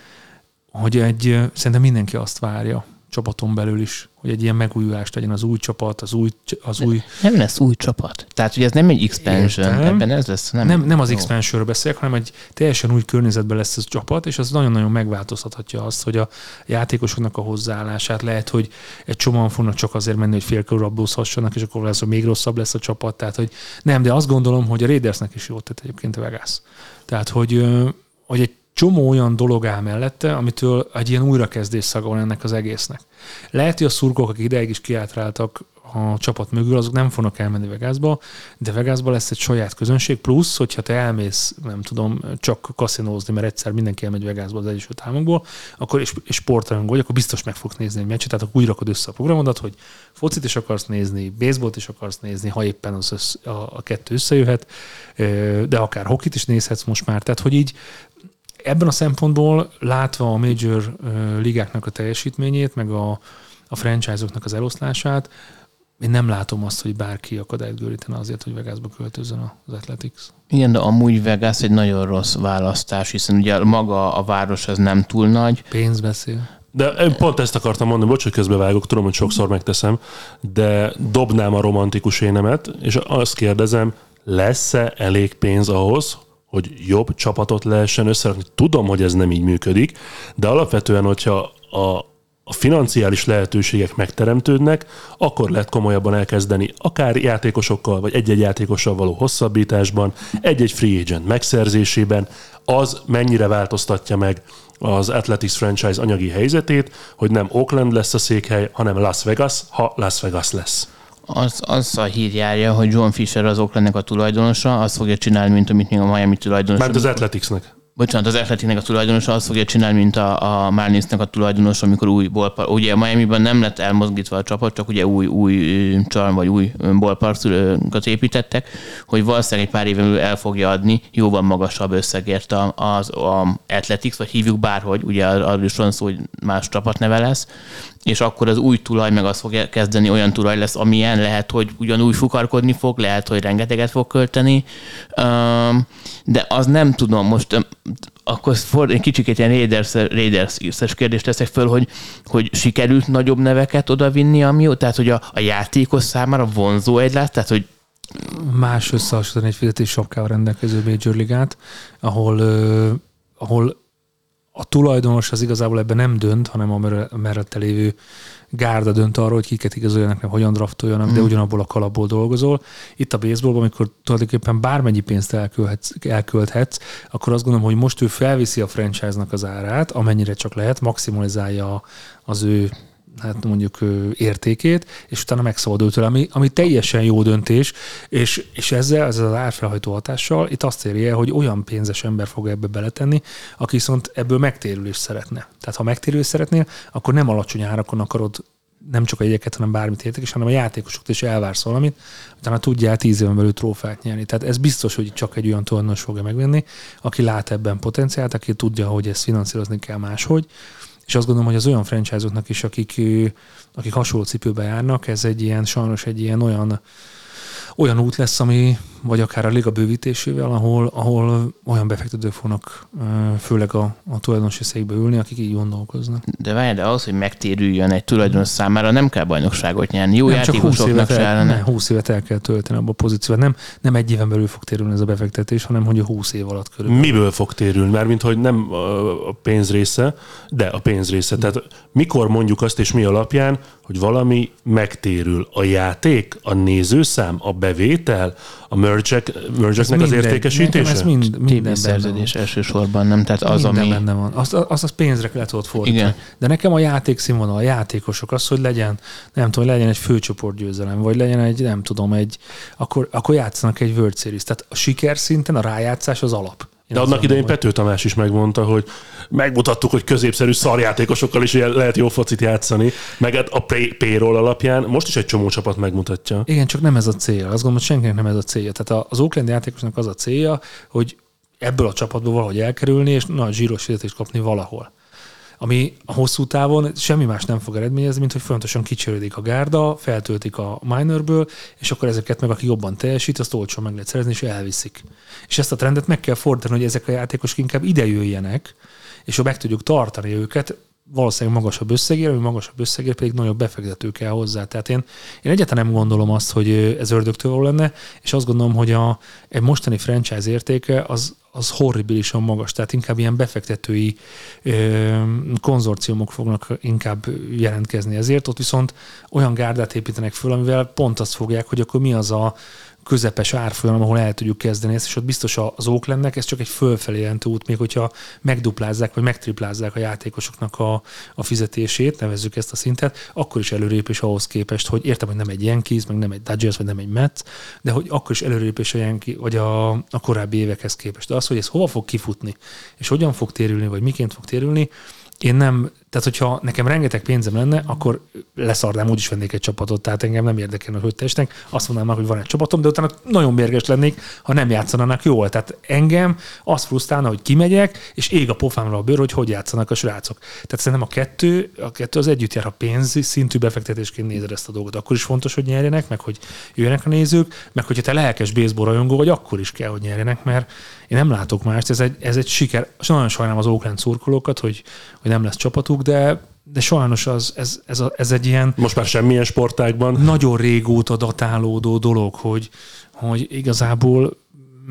hogy egy, szerintem mindenki azt várja, csapaton belül is, hogy egy ilyen megújulást legyen az új csapat, az új, az új Nem lesz új csapat. Tehát, hogy ez nem egy expansion, Értem. ebben ez lesz. Nem, nem, nem az expansionről beszélek, hanem egy teljesen új környezetben lesz ez a csapat, és az nagyon-nagyon megváltoztathatja azt, hogy a játékosoknak a hozzáállását lehet, hogy egy csomóan fognak csak azért menni, hogy félkör rablózhassanak, és akkor lesz, hogy még rosszabb lesz a csapat. Tehát, hogy nem, de azt gondolom, hogy a Raidersnek is jót tett egyébként a Vegas. Tehát, hogy, hogy egy csomó olyan dolog áll mellette, amitől egy ilyen újrakezdés szaga van ennek az egésznek. Lehet, hogy a szurkolók, akik ideig is kiátráltak a csapat mögül, azok nem fognak elmenni Vegasba, de Vegasba lesz egy saját közönség, plusz, hogyha te elmész, nem tudom, csak kaszinózni, mert egyszer mindenki elmegy Vegasba az Egyesült Államokból, akkor és, és sportrajongó vagy, akkor biztos meg fogsz nézni egy meccset, tehát akkor újra rakod össze a programodat, hogy focit is akarsz nézni, baseballt is akarsz nézni, ha éppen az össz, a, a kettő összejöhet, de akár hokit is nézhetsz most már, tehát hogy így ebben a szempontból látva a major ligáknak a teljesítményét, meg a, a franchise-oknak az eloszlását, én nem látom azt, hogy bárki akadályt görítene azért, hogy Vegasba költözzön az Athletics. Igen, de amúgy Vegas egy nagyon rossz választás, hiszen ugye maga a város az nem túl nagy, Pénz beszél. De én pont ezt akartam mondani, bocs, hogy közbevágok, tudom, hogy sokszor megteszem, de dobnám a romantikus énemet, és azt kérdezem, lesz-e elég pénz ahhoz, hogy jobb csapatot lehessen összerakni. Tudom, hogy ez nem így működik, de alapvetően, hogyha a, a financiális lehetőségek megteremtődnek, akkor lehet komolyabban elkezdeni akár játékosokkal, vagy egy-egy játékossal való hosszabbításban, egy-egy free agent megszerzésében, az mennyire változtatja meg az Athletics franchise anyagi helyzetét, hogy nem Oakland lesz a székhely, hanem Las Vegas, ha Las Vegas lesz. Az, az a hír járja, hogy John Fisher az Oaklandnek a tulajdonosa, azt fogja csinálni, mint amit még a Miami tulajdonosa. Mert az Athleticsnek bocsánat, az Athleticnek a tulajdonosa azt fogja csinálni, mint a, a Marlinsnek a tulajdonosa, amikor új ballpark, ugye a Miami-ban nem lett elmozgítva a csapat, csak ugye új, új csarn vagy új ballparkokat építettek, hogy valószínűleg egy pár éven el fogja adni jóval magasabb összegért az a Athletics, vagy hívjuk bárhogy, ugye arról is van szó, hogy más csapatneve lesz, és akkor az új tulaj meg azt fogja kezdeni, olyan tulaj lesz, amilyen. Lehet, hogy ugyanúgy fukarkodni fog, lehet, hogy rengeteget fog költeni, de az nem tudom, most akkor for, egy kicsit ilyen Raiders, Raiders kérdést teszek föl, hogy, hogy sikerült nagyobb neveket odavinni, ami tehát hogy a, a játékos számára vonzó egy lesz, tehát hogy Más összehasonlítani egy fizetés sapkával rendelkező Major Ligát, ahol, ahol a tulajdonos az igazából ebben nem dönt, hanem a mellette lévő gárda dönt arról, hogy kiket igazoljanak, nem hogyan draftoljanak, mm. de ugyanabból a kalapból dolgozol. Itt a baseballban, amikor tulajdonképpen bármennyi pénzt elkölthetsz, elkölthetsz, akkor azt gondolom, hogy most ő felviszi a franchise-nak az árát, amennyire csak lehet, maximalizálja az ő hát mondjuk értékét, és utána megszabadul tőle, ami, ami teljesen jó döntés, és, és ezzel, ezzel az árfelhajtó hatással itt azt érje, hogy olyan pénzes ember fog ebbe beletenni, aki viszont ebből megtérülést szeretne. Tehát ha megtérülést szeretnél, akkor nem alacsony árakon akarod nem csak a jegyeket, hanem bármit értek, és hanem a játékosoktól is elvársz valamit, utána tudjál tíz éven belül trófát nyerni. Tehát ez biztos, hogy csak egy olyan tulajdonos fogja megvenni, aki lát ebben potenciált, aki tudja, hogy ezt finanszírozni kell máshogy, és azt gondolom, hogy az olyan franchise-oknak is, akik, akik hasonló cipőbe járnak, ez egy ilyen, sajnos egy ilyen olyan olyan út lesz, ami, vagy akár a liga bővítésével, ahol, ahol olyan befektetők fognak főleg a, a tulajdonosi székbe ülni, akik így gondolkoznak. De várj, de ahhoz, hogy megtérüljön egy tulajdonos számára, nem kell bajnokságot nyerni. Jó nem, játékosoknak se ellene. 20 évet el kell tölteni abba a pozíciót. Nem, nem egy éven belül fog térülni ez a befektetés, hanem hogy a 20 év alatt körülbelül. Miből fog térülni? Mert mint hogy nem a pénz része, de a pénz része. Tehát mikor mondjuk azt, és mi alapján, hogy valami megtérül. A játék, a nézőszám, a bevétel, a merge merge az értékesítése? Ez mind, minden szerződés elsősorban, nem? Tehát az, minden ami... benne van. Azt, azt, az pénzre le tudod fordítani. Igen. De nekem a játék színvonal, a játékosok, az, hogy legyen, nem tudom, legyen egy főcsoport győzelem, vagy legyen egy, nem tudom, egy, akkor, akkor játszanak egy World Series. Tehát a siker szinten a rájátszás az alap. De annak idején Pető Tamás is megmondta, hogy megmutattuk, hogy középszerű szarjátékosokkal is lehet jó focit játszani, meg hát a payroll alapján most is egy csomó csapat megmutatja. Igen, csak nem ez a cél. Azt gondolom, hogy senkinek nem ez a célja. Tehát az Oakland játékosnak az a célja, hogy ebből a csapatból valahogy elkerülni, és nagy zsíros fizetést kapni valahol ami a hosszú távon semmi más nem fog eredményezni, mint hogy folyamatosan kicserődik a gárda, feltöltik a minorből, és akkor ezeket meg, aki jobban teljesít, azt olcsón meg lehet szerezni, és elviszik. És ezt a trendet meg kell fordítani, hogy ezek a játékosok inkább ide jöjjenek, és ha meg tudjuk tartani őket, valószínűleg magasabb összegér, ami magasabb összegér pedig nagyobb befektető kell hozzá. Tehát én, én egyáltalán nem gondolom azt, hogy ez ördögtől való lenne, és azt gondolom, hogy a, egy mostani franchise értéke az, az horribilisan magas, tehát inkább ilyen befektetői ö, konzorciumok fognak inkább jelentkezni ezért, ott viszont olyan gárdát építenek föl, amivel pont azt fogják, hogy akkor mi az a közepes árfolyam, ahol el tudjuk kezdeni ezt, és ott biztos az Oaklandnek ez csak egy fölfelé jelentő út, még hogyha megduplázzák, vagy megtriplázzák a játékosoknak a, a fizetését, nevezzük ezt a szintet, akkor is előrépés ahhoz képest, hogy értem, hogy nem egy Yankees, meg nem egy Dodgers, vagy nem egy Mets, de hogy akkor is előrépés a Yankee, vagy a, a korábbi évekhez képest. De az, hogy ez hova fog kifutni, és hogyan fog térülni, vagy miként fog térülni, én nem, tehát hogyha nekem rengeteg pénzem lenne, akkor leszarnám, úgyis vennék egy csapatot, tehát engem nem érdekel, hogy testek. Azt mondanám, hogy van egy csapatom, de utána nagyon mérges lennék, ha nem játszanának jól. Tehát engem az frusztrálna, hogy kimegyek, és ég a pofámra a bőr, hogy hogy játszanak a srácok. Tehát szerintem a kettő, a kettő az együtt jár, a pénz szintű befektetésként nézed ezt a dolgot. Akkor is fontos, hogy nyerjenek, meg hogy jöjjenek a nézők, meg hogyha te lelkes baseball vagy, akkor is kell, hogy nyerjenek, mert én nem látok mást, ez egy, ez egy siker. És nagyon sajnálom az Oakland szurkolókat, hogy, hogy nem lesz csapatuk, de, de sajnos az, ez, ez, a, ez egy ilyen Most már semmilyen sportágban. nagyon régóta datálódó dolog, hogy, hogy igazából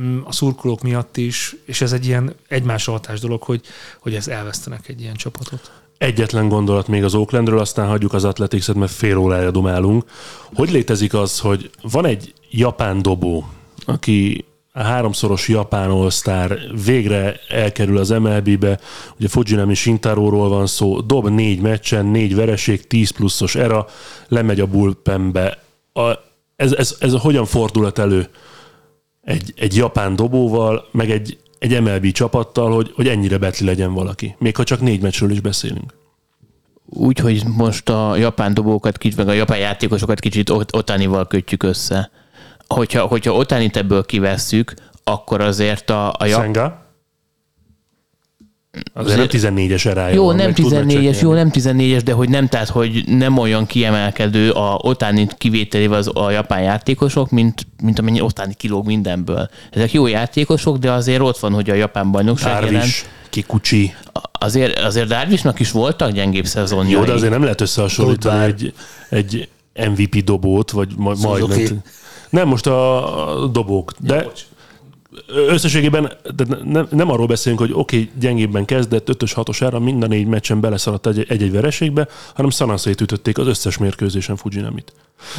mm, a szurkolók miatt is, és ez egy ilyen egymás hatás dolog, hogy, hogy ez elvesztenek egy ilyen csapatot. Egyetlen gondolat még az Oaklandről, aztán hagyjuk az Athletics-et, mert fél órája domálunk. Hogy létezik az, hogy van egy japán dobó, aki a háromszoros japán all végre elkerül az MLB-be, ugye Fujinami Shintaróról van szó, dob négy meccsen, négy vereség, 10 pluszos era, lemegy a bullpenbe. A, ez, ez, ez hogyan fordulhat elő egy, egy japán dobóval, meg egy, egy MLB csapattal, hogy, hogy ennyire betli legyen valaki. Még ha csak négy meccsről is beszélünk. Úgy, hogy most a japán dobókat, kicsit, meg a japán játékosokat kicsit ot- otánival kötjük össze. Hogyha, hogyha otánit ebből kivesszük, akkor azért a, a Jap- Senga? Azért nem 14-es erája Jó, van, nem meg tud meccset 14-es, jó, nem 14-es, de hogy nem, tehát, hogy nem olyan kiemelkedő a otáni kivételével az a japán játékosok, mint, mint amennyi otáni kilóg mindenből. Ezek jó játékosok, de azért ott van, hogy a japán bajnokság jelen, Darvish, Kikuchi. azért, azért Darvishnak is voltak gyengébb szezonjai. Jó, de azért nem lehet összehasonlítani egy, egy MVP dobót, vagy majd, Suzuki. Nem most a dobók, de összességében de nem, nem arról beszélünk, hogy oké, okay, gyengébben kezdett, 5-ös, 6-os ára, mind a négy meccsen beleszaladt egy- egy-egy vereségbe, hanem szanaszét ütötték az összes mérkőzésen Fujinamit.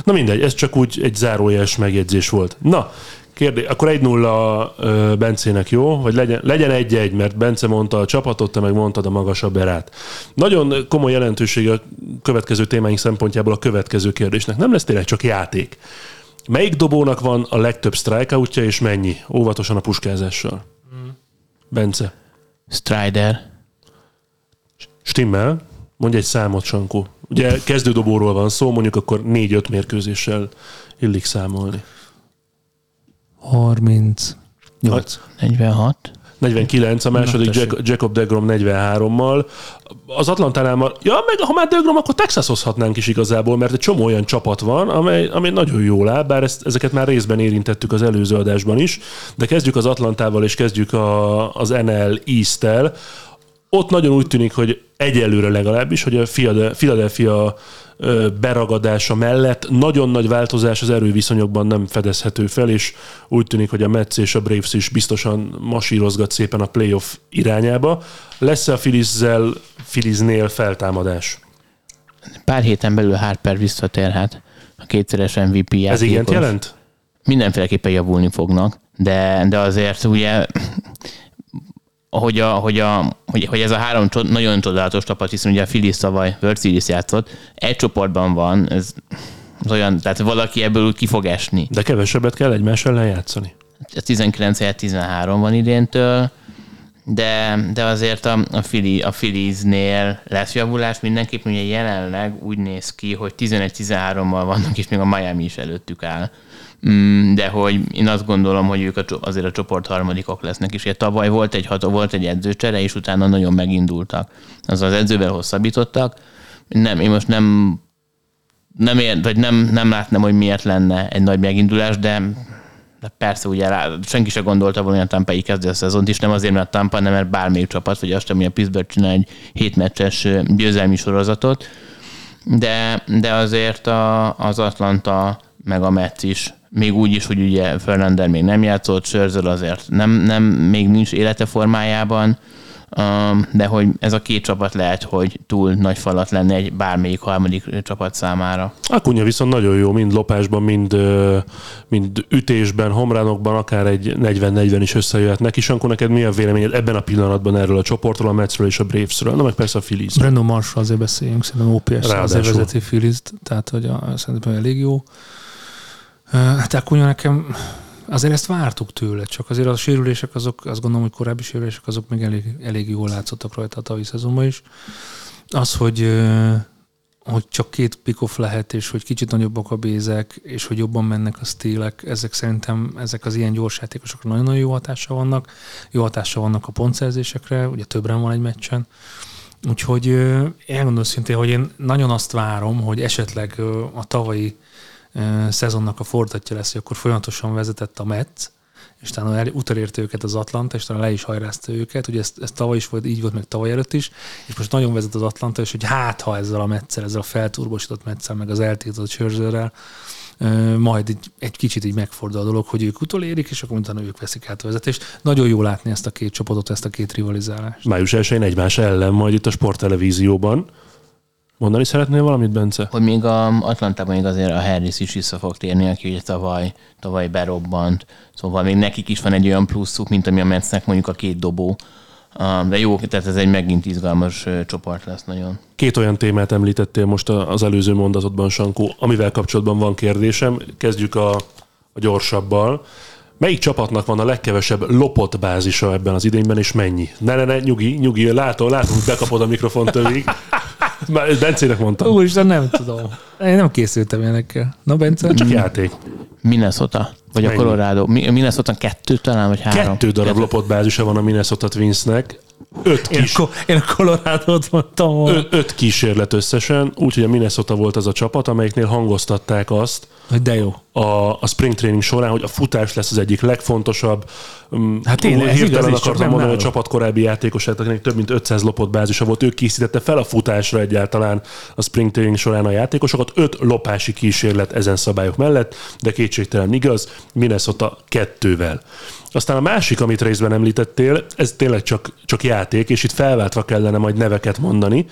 Na mindegy, ez csak úgy egy zárójeles megjegyzés volt. Na, kérdés, akkor 1-0 ö, Bencének jó, vagy legyen, legyen 1-1, mert Bence mondta a csapatot, te meg mondtad a magasabb erát. Nagyon komoly jelentősége a következő témáink szempontjából a következő kérdésnek. Nem lesz tényleg csak játék. Melyik dobónak van a legtöbb strikeoutja, és mennyi? Óvatosan a puskázással. Bence. Strider. Stimmel? Mondj egy számot, Sankó. Ugye kezdődobóról van szó, mondjuk akkor 4-5 mérkőzéssel illik számolni. 30. 8. 46. 49, a második. Jack, Jacob DeGrom 43-mal. Az Atlantánál már, ja, meg ha már DeGrom, akkor Texashozhatnánk is igazából, mert egy csomó olyan csapat van, amely, amely nagyon jól áll, bár ezt, ezeket már részben érintettük az előző adásban is, de kezdjük az Atlantával, és kezdjük a, az NL East-tel. Ott nagyon úgy tűnik, hogy egyelőre legalábbis, hogy a Philadel- Philadelphia beragadása mellett nagyon nagy változás az erőviszonyokban nem fedezhető fel, és úgy tűnik, hogy a Mets és a Braves is biztosan masírozgat szépen a playoff irányába. Lesz-e a Phillies-zel, Phillies-nél feltámadás? Pár héten belül Harper visszatérhet. A kétszeres MVP játékos. Ez igent jelent? mindenféleképpen javulni fognak, de, de azért ugye hogy, a, hogy, a, hogy, hogy ez a három csod, nagyon csodálatos csapat, hiszen ugye a Phillies tavaly World Series játszott, egy csoportban van, ez, ez olyan, tehát valaki ebből úgy ki fog esni. De kevesebbet kell egymás ellen játszani. Ez 19 helyett 13 van idéntől, de, de azért a, a, Philly, a Philliesnél lesz javulás mindenképp, ugye jelenleg úgy néz ki, hogy 11-13-mal vannak, és még a Miami is előttük áll. Mm, De hogy én azt gondolom, hogy ők a, azért a csoport harmadikok lesznek, és ugye tavaly volt egy, volt egy edzőcsere, és utána nagyon megindultak. Az az edzővel hosszabbítottak. Nem, én most nem nem, ér, vagy nem, nem látnám, hogy miért lenne egy nagy megindulás, de, de persze ugye rá, senki se gondolta volna, hogy a Tampa így kezdi a szezont is, nem azért, mert Tampa, nem mert bármelyik csapat, vagy azt, ami a Pittsburgh csinál egy hétmeccses győzelmi sorozatot, de, de azért a, az Atlanta meg a Mets is, még úgy is, hogy ugye Fernander még nem játszott, Scherzer azért nem, nem, még nincs élete formájában, Um, de hogy ez a két csapat lehet, hogy túl nagy falat lenne egy bármelyik harmadik csapat számára. Akunya viszont nagyon jó, mind lopásban, mind, mind ütésben, homránokban, akár egy 40-40 is összejöhet neki. Sankó, neked mi a véleményed ebben a pillanatban erről a csoportról, a Metsről és a Bravesről? Na meg persze a Phillies. Brandon Marshall azért beszéljünk, szerintem OPS azért Ráadásul. vezeti Phillies-t, tehát hogy a, szerintem elég jó. Hát Akunya nekem azért ezt vártuk tőle, csak azért a sérülések azok, azt gondolom, hogy korábbi sérülések azok még elég, elég jól látszottak rajta a tavalyi szezonban is. Az, hogy hogy csak két pick-off lehet, és hogy kicsit nagyobbak a bézek, és hogy jobban mennek a stílek, ezek szerintem, ezek az ilyen gyors játékosok nagyon-nagyon jó hatással vannak, jó hatással vannak a pontszerzésekre, ugye többre van egy meccsen, Úgyhogy elmondom szintén, hogy én nagyon azt várom, hogy esetleg a tavalyi szezonnak a fordatja lesz, hogy akkor folyamatosan vezetett a Metsz, és utána el, utolérte őket az Atlanta, és talán le is hajrázta őket. Ugye ez, ez tavaly is volt, így volt, meg tavaly előtt is, és most nagyon vezet az Atlanta, és hogy hát, ha ezzel a metszel, ezzel a felturbosított metszel, meg az eltiltott Scherzerrel, majd egy, egy kicsit így megfordul a dolog, hogy ők utolérik, és akkor utána ők veszik át a vezetést. Nagyon jó látni ezt a két csapatot, ezt a két rivalizálást. Május 1 egymás ellen, majd itt a sporttelevízióban. Mondani szeretnél valamit, Bence? Hogy még a Atlantában még azért a Harris is vissza fog térni, aki ugye tavaly, tavaly berobbant. Szóval még nekik is van egy olyan pluszuk, mint ami a Metsznek mondjuk a két dobó. De jó, tehát ez egy megint izgalmas csoport lesz nagyon. Két olyan témát említettél most az előző mondatodban, Sankó, amivel kapcsolatban van kérdésem. Kezdjük a, a gyorsabbal. Melyik csapatnak van a legkevesebb lopott bázisa ebben az idényben, és mennyi? Ne, ne, ne, nyugi, nyugi, látom, látom, hogy bekapod a mikrofon tövig. Már Bencének mondtam. Úristen, nem tudom. Én nem készültem ilyenekkel. Na, Bence? Csak játék. Minnesota? Vagy Mennyi? a Colorado? Minnesota kettő talán, vagy három? Kettő darab lopott bázisa van a Minnesota Twinsnek. Öt kis... Én, a, én a Colorado-t mondtam Ö, öt kísérlet összesen, úgyhogy a Minnesota volt az a csapat, amelyiknél hangoztatták azt, hogy de jó. A, a spring training során, hogy a futás lesz az egyik legfontosabb. Mm, hát tényleg, ez Hirtelen igaz, akartam mondani, hogy a csapat korábbi játékosát, akinek több mint 500 lopott bázisa volt, ők készítette fel a futásra egyáltalán a spring training során a játékosokat. Öt lopási kísérlet ezen szabályok mellett, de kétségtelen igaz, Minnesota kettővel. Aztán a másik, amit részben említettél, ez tényleg csak, csak játék, és itt felváltva kellene majd neveket mondani.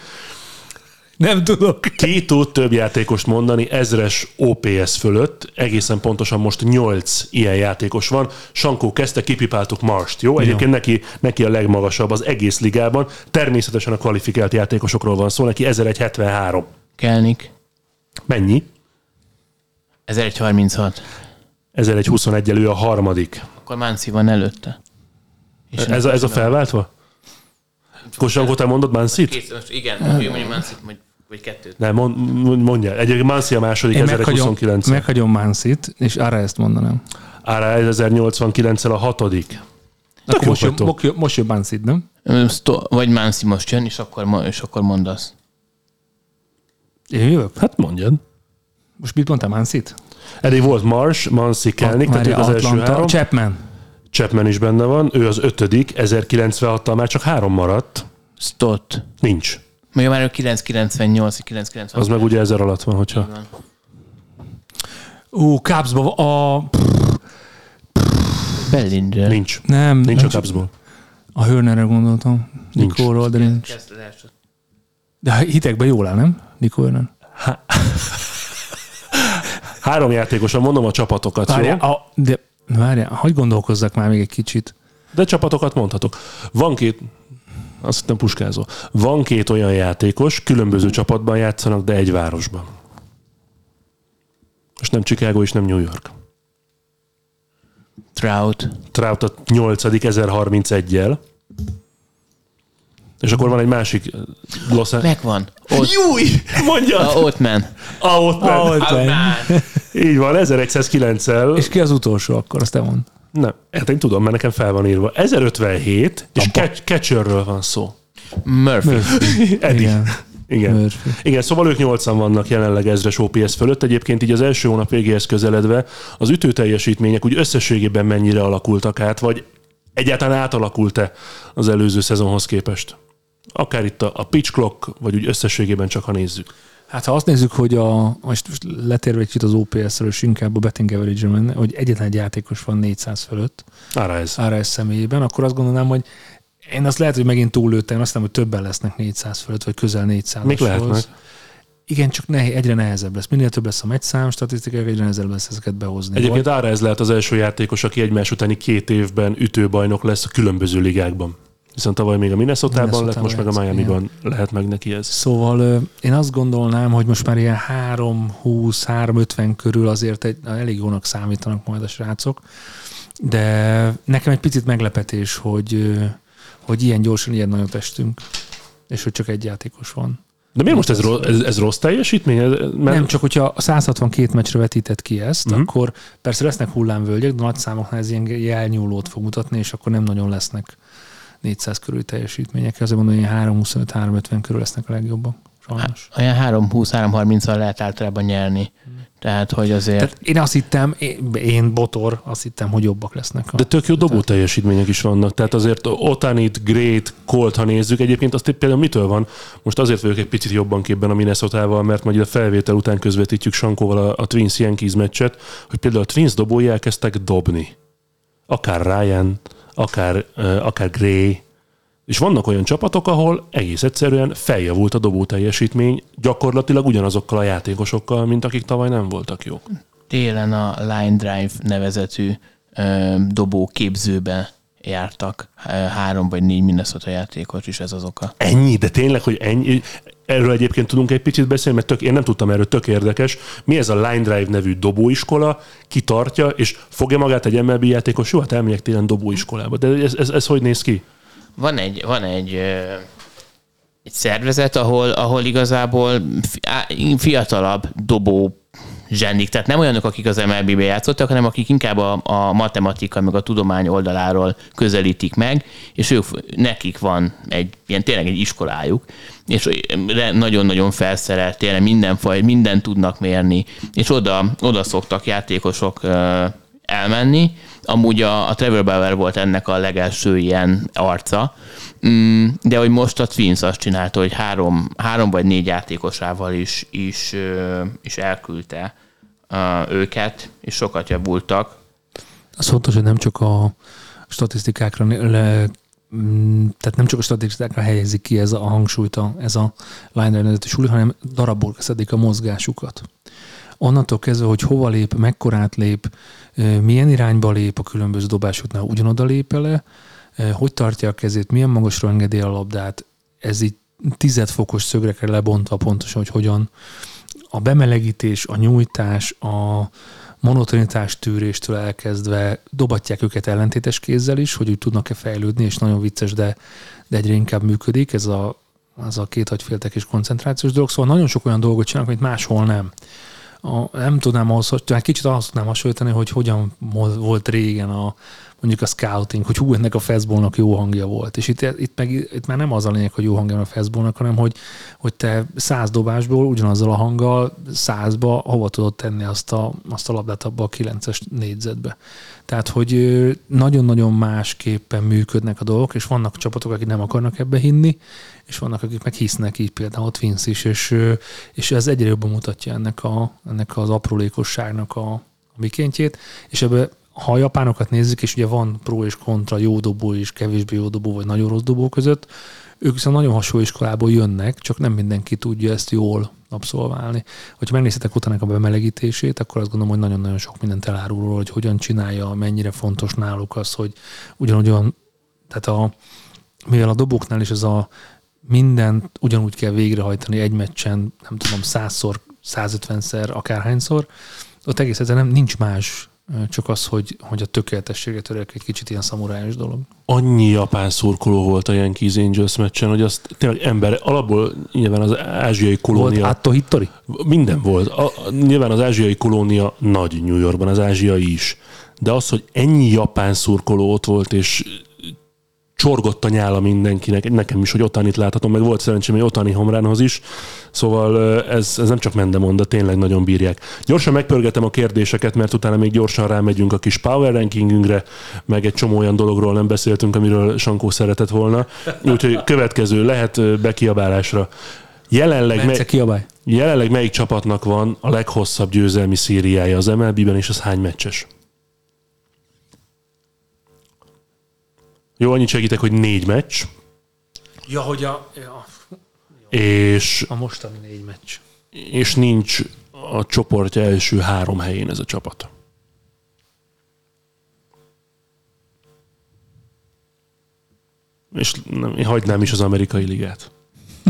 Nem tudok. Ki tud több játékost mondani ezres OPS fölött, egészen pontosan most nyolc ilyen játékos van. Sankó kezdte, kipipáltuk Marst, jó? Egyébként neki, neki a legmagasabb az egész ligában. Természetesen a kvalifikált játékosokról van szó, neki 1173. Kelnik. Mennyi? 1136. 1121 elő a harmadik. Akkor Mánci van előtte. És ez, a, ez a felváltva? Akkor Sankó, te mondod Mansit? Igen, mondjuk Mansit, vagy, vagy kettőt. Nem, mond, mondja. Egyébként Mansi a második, 1129 Meghagyom Mansit, és arra ezt mondanám. Ára 1089 a hatodik. Akkor most, jön, most, most jön Mansit, nem? Vagy Mansi most jön, és akkor, és akkor mondasz. Én jövök? Hát mondjad. Most mit mondtam, Mansit? Eddig volt Mars, Mansi, Kelnick, tehát ők az első három. Chapman. Chapman is benne van, ő az ötödik, 1096-tal már csak három maradt. Stott. Nincs. Még már ő 998, 998. Az meg ugye ezer alatt van, hogyha... Ó, Cubsba a... Bellinger. Nincs. Nem. Nincs a Cubsból. A Hörnerre gondoltam. Nikóról, de nincs. De hitekben jól áll, nem? Nikó Hörner. Három játékosan mondom a csapatokat, Várjál, jó? A, de várjál, hogy gondolkozzak már még egy kicsit. De csapatokat mondhatok. Van két, azt hittem puskázó. Van két olyan játékos, különböző csapatban játszanak, de egy városban. És nem Chicago és nem New York. Trout. Trout a 8. 1031-jel. És akkor van egy másik Los Megvan. Ott... Júj! Mondja! Ottman. A Ottman. A Ottman. Így van, 1109-el. És ki az utolsó akkor, azt te mond. Nem, hát én tudom, mert nekem fel van írva. 1057, és catcherről van szó. Murphy. Murphy. Eddie. Igen. Igen. Murphy. Igen, szóval ők 80 vannak jelenleg ezres OPS fölött. Egyébként így az első hónap végéhez közeledve az ütő teljesítmények úgy összességében mennyire alakultak át, vagy egyáltalán átalakult-e az előző szezonhoz képest? Akár itt a, a pitch clock, vagy úgy összességében csak ha nézzük. Hát ha azt nézzük, hogy a, most, letérve egy kicsit az OPS-ről, és inkább a betting average menne, hogy egyetlen egy játékos van 400 fölött. Áráez. Áráez személyében, akkor azt gondolnám, hogy én azt lehet, hogy megint túllőttem, azt nem, hogy többen lesznek 400 fölött, vagy közel 400 Még lehetnek. Igen, csak nehéz, egyre nehezebb lesz. Minél több lesz a meccszám, statisztikák, egyre nehezebb lesz ezeket behozni. Egyébként Ára ez lehet az első játékos, aki egymás utáni két évben ütőbajnok lesz a különböző ligákban. Viszont tavaly még a Minnesota-ban lett, most meg a Miami-ban lehet meg neki ez. Szóval én azt gondolnám, hogy most már ilyen 3-20-3-50 körül azért egy, elég jónak számítanak majd a srácok, de nekem egy picit meglepetés, hogy, hogy ilyen gyorsan, ilyen nagyon testünk, és hogy csak egy játékos van. De miért most ez, rossz, ez, ez rossz teljesítmény? Mert... Nem, csak hogyha 162 meccsre vetített ki ezt, uh-huh. akkor persze lesznek hullámvölgyek, de nagy számoknál ez ilyen jelnyúlót fog mutatni, és akkor nem nagyon lesznek 400 körül teljesítmények. Azért mondom, hogy 325-350 körül lesznek a legjobbak. Sajnos. Olyan 3-20-3-30-al lehet általában nyerni. Tehát, hogy azért... Tehát én azt hittem, én, én botor, azt hittem, hogy jobbak lesznek. A... De tök jó dobó teljesítmények is vannak. Tehát azért Otanit, Great, Colt, ha nézzük, egyébként azt például mitől van? Most azért vagyok egy picit jobban képben a minnesota mert majd a felvétel után közvetítjük Sankóval a, a Twins Yankees meccset, hogy például a Twins dobói elkezdtek dobni. Akár Ryan, akár, akár Gray, és vannak olyan csapatok, ahol egész egyszerűen feljavult a dobó teljesítmény, gyakorlatilag ugyanazokkal a játékosokkal, mint akik tavaly nem voltak jók. Télen a Line Drive nevezetű ö, dobó képzőben jártak három vagy négy Minnesota játékos is ez az oka. Ennyi, de tényleg, hogy ennyi. Erről egyébként tudunk egy picit beszélni, mert tök, én nem tudtam erről, tök érdekes. Mi ez a Line Drive nevű dobóiskola, ki tartja, és fogja magát egy MLB játékos, jó, hát elmegyek télen dobóiskolába. De ez, ez, ez hogy néz ki? Van egy, van egy, egy szervezet, ahol, ahol igazából fiatalabb dobó zsenik, tehát nem olyanok, akik az MLB-be játszottak, hanem akik inkább a, a matematika, meg a tudomány oldaláról közelítik meg, és ők, nekik van egy ilyen tényleg egy iskolájuk, és nagyon-nagyon felszerelt, tényleg mindenfaj, mindent tudnak mérni, és oda, oda szoktak játékosok elmenni. Amúgy a, a Trevor Bauer volt ennek a legelső ilyen arca, mm, de hogy most a Twins azt csinálta, hogy három, három vagy négy játékosával is, is, is elküldte őket, és sokat javultak. Az fontos, hogy nem csak a statisztikákra le, mm, tehát nem csak a statisztikákra helyezik ki ez a hangsúlyt, a, ez a line nevezetű suli, hanem darabból szedik a mozgásukat. Onnantól kezdve, hogy hova lép, mekkorát lép, milyen irányba lép a különböző dobásoknál, ugyanoda lép le, hogy tartja a kezét, milyen magasra engedi a labdát, ez így tizedfokos szögrekre lebontva pontosan, hogy hogyan a bemelegítés, a nyújtás, a monotonitás tűréstől elkezdve dobatják őket ellentétes kézzel is, hogy úgy tudnak-e fejlődni, és nagyon vicces, de, de egyre inkább működik ez a, az a két hagyféltek és koncentrációs dolog. Szóval nagyon sok olyan dolgot csinálnak, amit máshol nem a, nem tudnám ahhoz, hát kicsit azt tudnám hasonlítani, hogy hogyan volt régen a, mondjuk a scouting, hogy hú, ennek a fastballnak jó hangja volt. És itt, itt, meg, itt már nem az a lényeg, hogy jó hangja van a fastballnak, hanem hogy, hogy te száz dobásból ugyanazzal a hanggal százba hova tudod tenni azt a, azt a labdát abba a kilences négyzetbe. Tehát, hogy nagyon-nagyon másképpen működnek a dolgok, és vannak csapatok, akik nem akarnak ebbe hinni, és vannak, akik meg hisznek így például a Twins is, és, és ez egyre jobban mutatja ennek, a, ennek az aprólékosságnak a, a mikéntjét, és ebbe ha a japánokat nézzük, és ugye van pro és kontra, jó dobó és kevésbé jó dobó, vagy nagyon rossz dobó között, ők viszont nagyon hasonló iskolából jönnek, csak nem mindenki tudja ezt jól abszolválni. Hogyha megnézhetek utána a bemelegítését, akkor azt gondolom, hogy nagyon-nagyon sok mindent elárul róla, hogy hogyan csinálja, mennyire fontos náluk az, hogy ugyanúgy, tehát a, mivel a dobóknál is ez a mindent ugyanúgy kell végrehajtani egy meccsen, nem tudom, százszor, 150-szer, akárhányszor, ott egész egyszerűen nem, nincs más csak az, hogy, hogy a tökéletességet török egy kicsit ilyen szamurájos dolog. Annyi japán szurkoló volt a Yankees Angels meccsen, hogy azt tényleg ember, alapból nyilván az ázsiai kolónia... Volt Atto Hittori? Minden volt. A, nyilván az ázsiai kolónia nagy New Yorkban, az ázsiai is. De az, hogy ennyi japán szurkoló ott volt, és csorgott a nyála mindenkinek, nekem is, hogy Otanit láthatom, meg volt szerencsém, hogy Otani Homránhoz is, szóval ez, ez nem csak de tényleg nagyon bírják. Gyorsan megpörgetem a kérdéseket, mert utána még gyorsan rámegyünk a kis power rankingünkre, meg egy csomó olyan dologról nem beszéltünk, amiről Sankó szeretett volna. Úgyhogy következő lehet bekiabálásra. Jelenleg, me- jelenleg melyik csapatnak van a leghosszabb győzelmi szériája az MLB-ben, és az hány meccses? Jó, annyit segítek, hogy négy meccs. Ja, hogy a... Ja. És... A mostani négy meccs. És nincs a csoportja első három helyén ez a csapat. És nem, én hagynám is az amerikai ligát.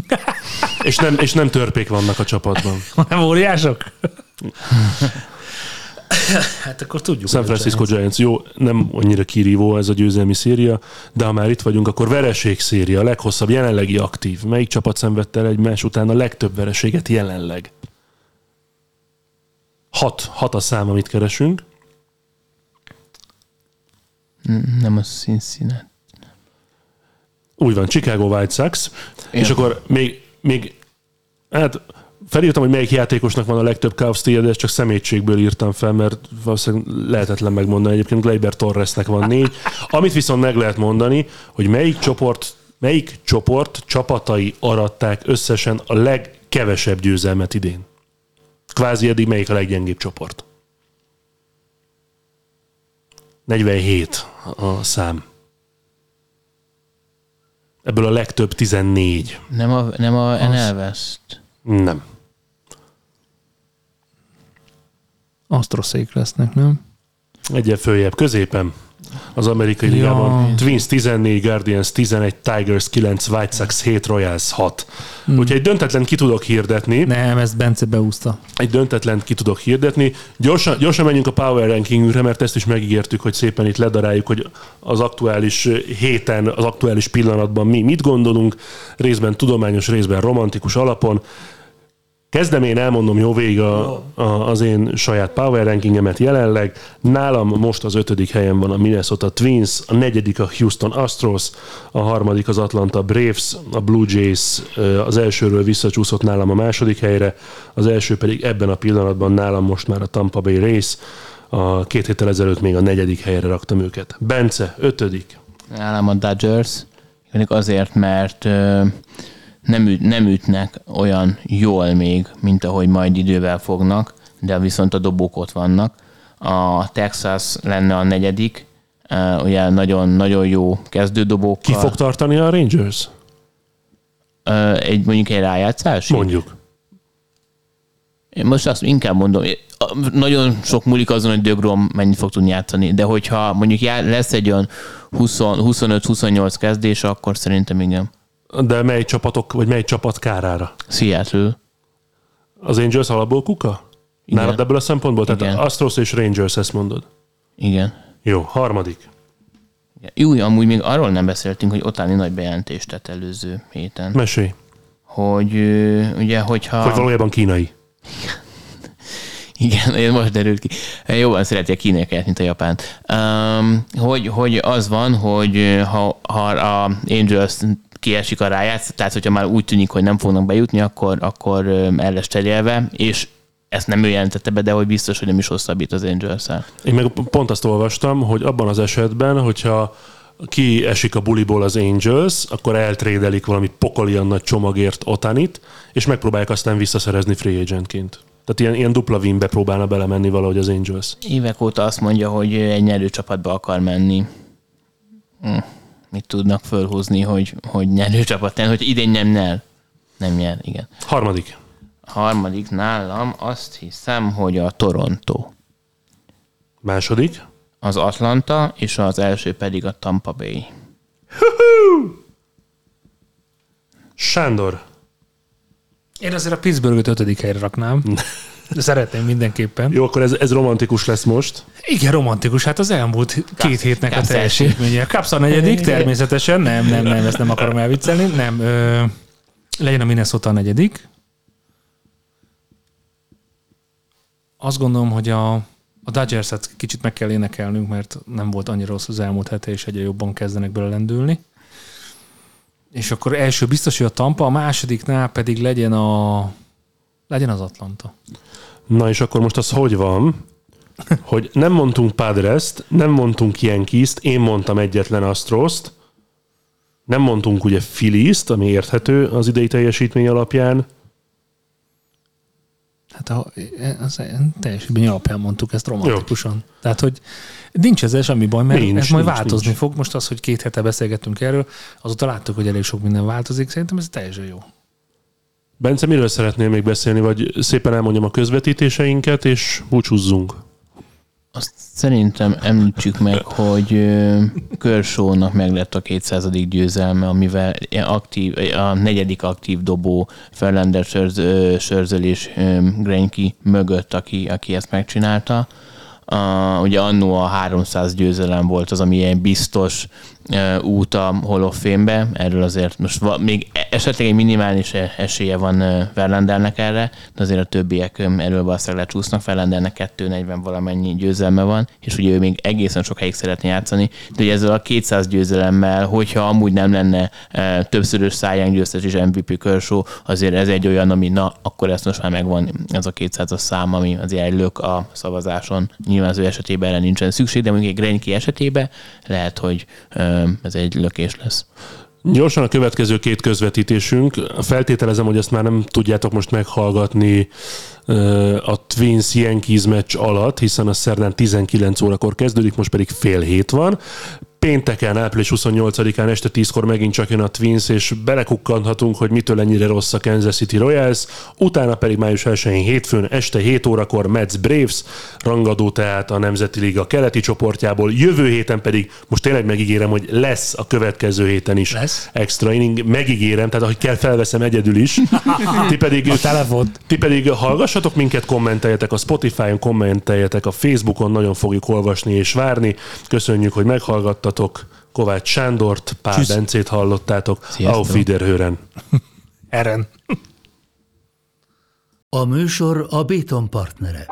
és, nem, és nem törpék vannak a csapatban. Nem óriások? hát akkor tudjuk. San Francisco Giants. Jó, nem annyira kirívó ez a győzelmi széria, de ha már itt vagyunk, akkor vereség széria, a leghosszabb, jelenlegi aktív. Melyik csapat szenvedte el egymás után a legtöbb vereséget jelenleg? Hat, hat a szám, amit keresünk. Nem a Cincinnati. Úgy van, Chicago White Sox. Én. És akkor még, még Hát felírtam, hogy melyik játékosnak van a legtöbb Steel, de ezt csak szemétségből írtam fel, mert valószínűleg lehetetlen megmondani. Egyébként Gleyber Torresnek van négy. Amit viszont meg lehet mondani, hogy melyik csoport, melyik csoport csapatai aratták összesen a legkevesebb győzelmet idén. Kvázi eddig melyik a leggyengébb csoport. 47 a szám. Ebből a legtöbb 14. Nem a, nem a NL West. Nem. Astroszék lesznek, nem? Egyen följebb, középen. Az amerikai Ja. ligában. Twins 14, Guardians 11, Tigers 9, White Sox 7, Royals 6. Hmm. Úgyhogy egy döntetlen ki tudok hirdetni. Nem, ezt Bence beúszta. Egy döntetlen ki tudok hirdetni. Gyorsan, gyorsan menjünk a Power Rankingünkre, mert ezt is megígértük, hogy szépen itt ledaráljuk, hogy az aktuális héten, az aktuális pillanatban mi mit gondolunk, részben tudományos, részben romantikus alapon. Kezdem én, elmondom jó végig a, a, az én saját power rankingemet jelenleg. Nálam most az ötödik helyen van a Minnesota Twins, a negyedik a Houston Astros, a harmadik az Atlanta Braves, a Blue Jays az elsőről visszacsúszott nálam a második helyre, az első pedig ebben a pillanatban nálam most már a Tampa Bay Rays, a két héttel ezelőtt még a negyedik helyre raktam őket. Bence, ötödik. Nálam a Dodgers, azért, mert nem, üt, nem ütnek olyan jól még, mint ahogy majd idővel fognak, de viszont a dobók ott vannak. A Texas lenne a negyedik, ugye nagyon, nagyon jó kezdődobókkal. Ki fog tartani a Rangers? Egy, mondjuk egy rájátszásig? Mondjuk. Én most azt inkább mondom, nagyon sok múlik azon, hogy Dögrom mennyit fog tudni játszani, de hogyha mondjuk lesz egy olyan 20 25-28 kezdés, akkor szerintem igen. De mely csapatok, vagy mely csapat kárára? Seattle. Az Angels alapból kuka? Igen. Nálad ebből a szempontból? Tehát Igen. Astros és Rangers ezt mondod. Igen. Jó, harmadik. Jó, amúgy még arról nem beszéltünk, hogy Otáni nagy bejelentést tett előző héten, Mesélj. hogy ugye, hogyha... Hogy valójában kínai. Igen, ez most derült ki. Jobban szereti a kínaiakat, mint a japánt. Um, hogy, hogy az van, hogy ha, ha a Angels kiesik a rájátsz, tehát hogyha már úgy tűnik, hogy nem fognak bejutni, akkor, akkor el lesz cserélve, és ezt nem ő jelentette be, de hogy biztos, hogy nem is hosszabbít az angels -el. Én meg pont azt olvastam, hogy abban az esetben, hogyha ki esik a buliból az Angels, akkor eltrédelik valami pokolian nagy csomagért Otanit, és megpróbálják aztán visszaszerezni free agentként. Tehát ilyen, ilyen dupla winbe próbálna belemenni valahogy az Angels. Évek óta azt mondja, hogy egy nyerő csapatba akar menni. Hm. Mit tudnak fölhúzni, hogy, hogy nyerő csapat, nem, hogy idén nem nyer. Nem nyer, igen. Harmadik. Harmadik nálam azt hiszem, hogy a Toronto. Második. Az Atlanta, és az első pedig a Tampa Bay. Sándor. Én azért a Pittsburgh-öt ötödik helyre raknám. Szeretném mindenképpen. Jó, akkor ez, ez romantikus lesz most. Igen, romantikus. Hát az elmúlt két hétnek a Cubs teljesítménye. Kapsz a negyedik, természetesen. Nem, nem, nem, ezt nem akarom elviccelni. Nem, ö, legyen a Minnesota a negyedik. Azt gondolom, hogy a, a Dodgers-et kicsit meg kell énekelnünk, mert nem volt annyira rossz az elmúlt hete, és egyre jobban kezdenek bele lendülni. És akkor első biztos, hogy a Tampa, a másodiknál pedig legyen a legyen az Atlanta. Na és akkor most az hogy van, hogy nem mondtunk Padres-t, nem mondtunk Yankees-t, én mondtam egyetlen Astroszt, nem mondtunk ugye Phillies-t, ami érthető az idei teljesítmény alapján. Hát a, az teljesítmény alapján mondtuk ezt romantikusan. Jó. Tehát, hogy nincs ezzel semmi baj, mert Nincs, ez majd nincs, változni nincs. fog. Most az, hogy két hete beszélgettünk erről, azóta láttuk, hogy elég sok minden változik. Szerintem ez teljesen jó. Bence, miről szeretnél még beszélni, vagy szépen elmondjam a közvetítéseinket, és búcsúzzunk. Azt szerintem említsük meg, hogy Körshónak meg lett a 200. győzelme, amivel aktív, a negyedik aktív dobó Ferlander Sörzöl és Grenki mögött, aki, aki ezt megcsinálta. Uh, ugye annó a 300 győzelem volt az, ami ilyen biztos, út a Hall of erről azért most még esetleg egy minimális esélye van Verlandernek erre, de azért a többiek erről valószínűleg lecsúsznak, Verlandernek 240 valamennyi győzelme van, és ugye ő még egészen sokáig szeretné játszani, de ugye ezzel a 200 győzelemmel, hogyha amúgy nem lenne többszörös száján győztes és MVP Kershaw, azért ez egy olyan, ami na, akkor ezt most már megvan ez a 200-as szám, ami azért egy lök a szavazáson. Nyilván az ő esetében erre nincsen szükség, de mondjuk egy Greinke esetében lehet, hogy ez egy lökés lesz. Gyorsan a következő két közvetítésünk. Feltételezem, hogy ezt már nem tudjátok most meghallgatni a Twins Yankees meccs alatt, hiszen a szerdán 19 órakor kezdődik, most pedig fél hét van. Pénteken, április 28-án este 10-kor megint csak jön a Twins, és belekukkanhatunk, hogy mitől ennyire rossz a Kansas City Royals. Utána pedig május 1-én hétfőn este 7 órakor Mets Braves, rangadó tehát a Nemzeti Liga keleti csoportjából. Jövő héten pedig, most tényleg megígérem, hogy lesz a következő héten is Lesz? extra inning. Megígérem, tehát ahogy kell, felveszem egyedül is. Ti pedig, A telefont. ti pedig hallgassatok minket, kommenteljetek a Spotify-on, kommenteljetek a Facebookon, nagyon fogjuk olvasni és várni. Köszönjük, hogy meghallgattatok. Kovács Sándort, Pál Tschüss. Bencét hallottátok. Sziasztok. Auf Wiederhören! Eren. A műsor a Béton partnere.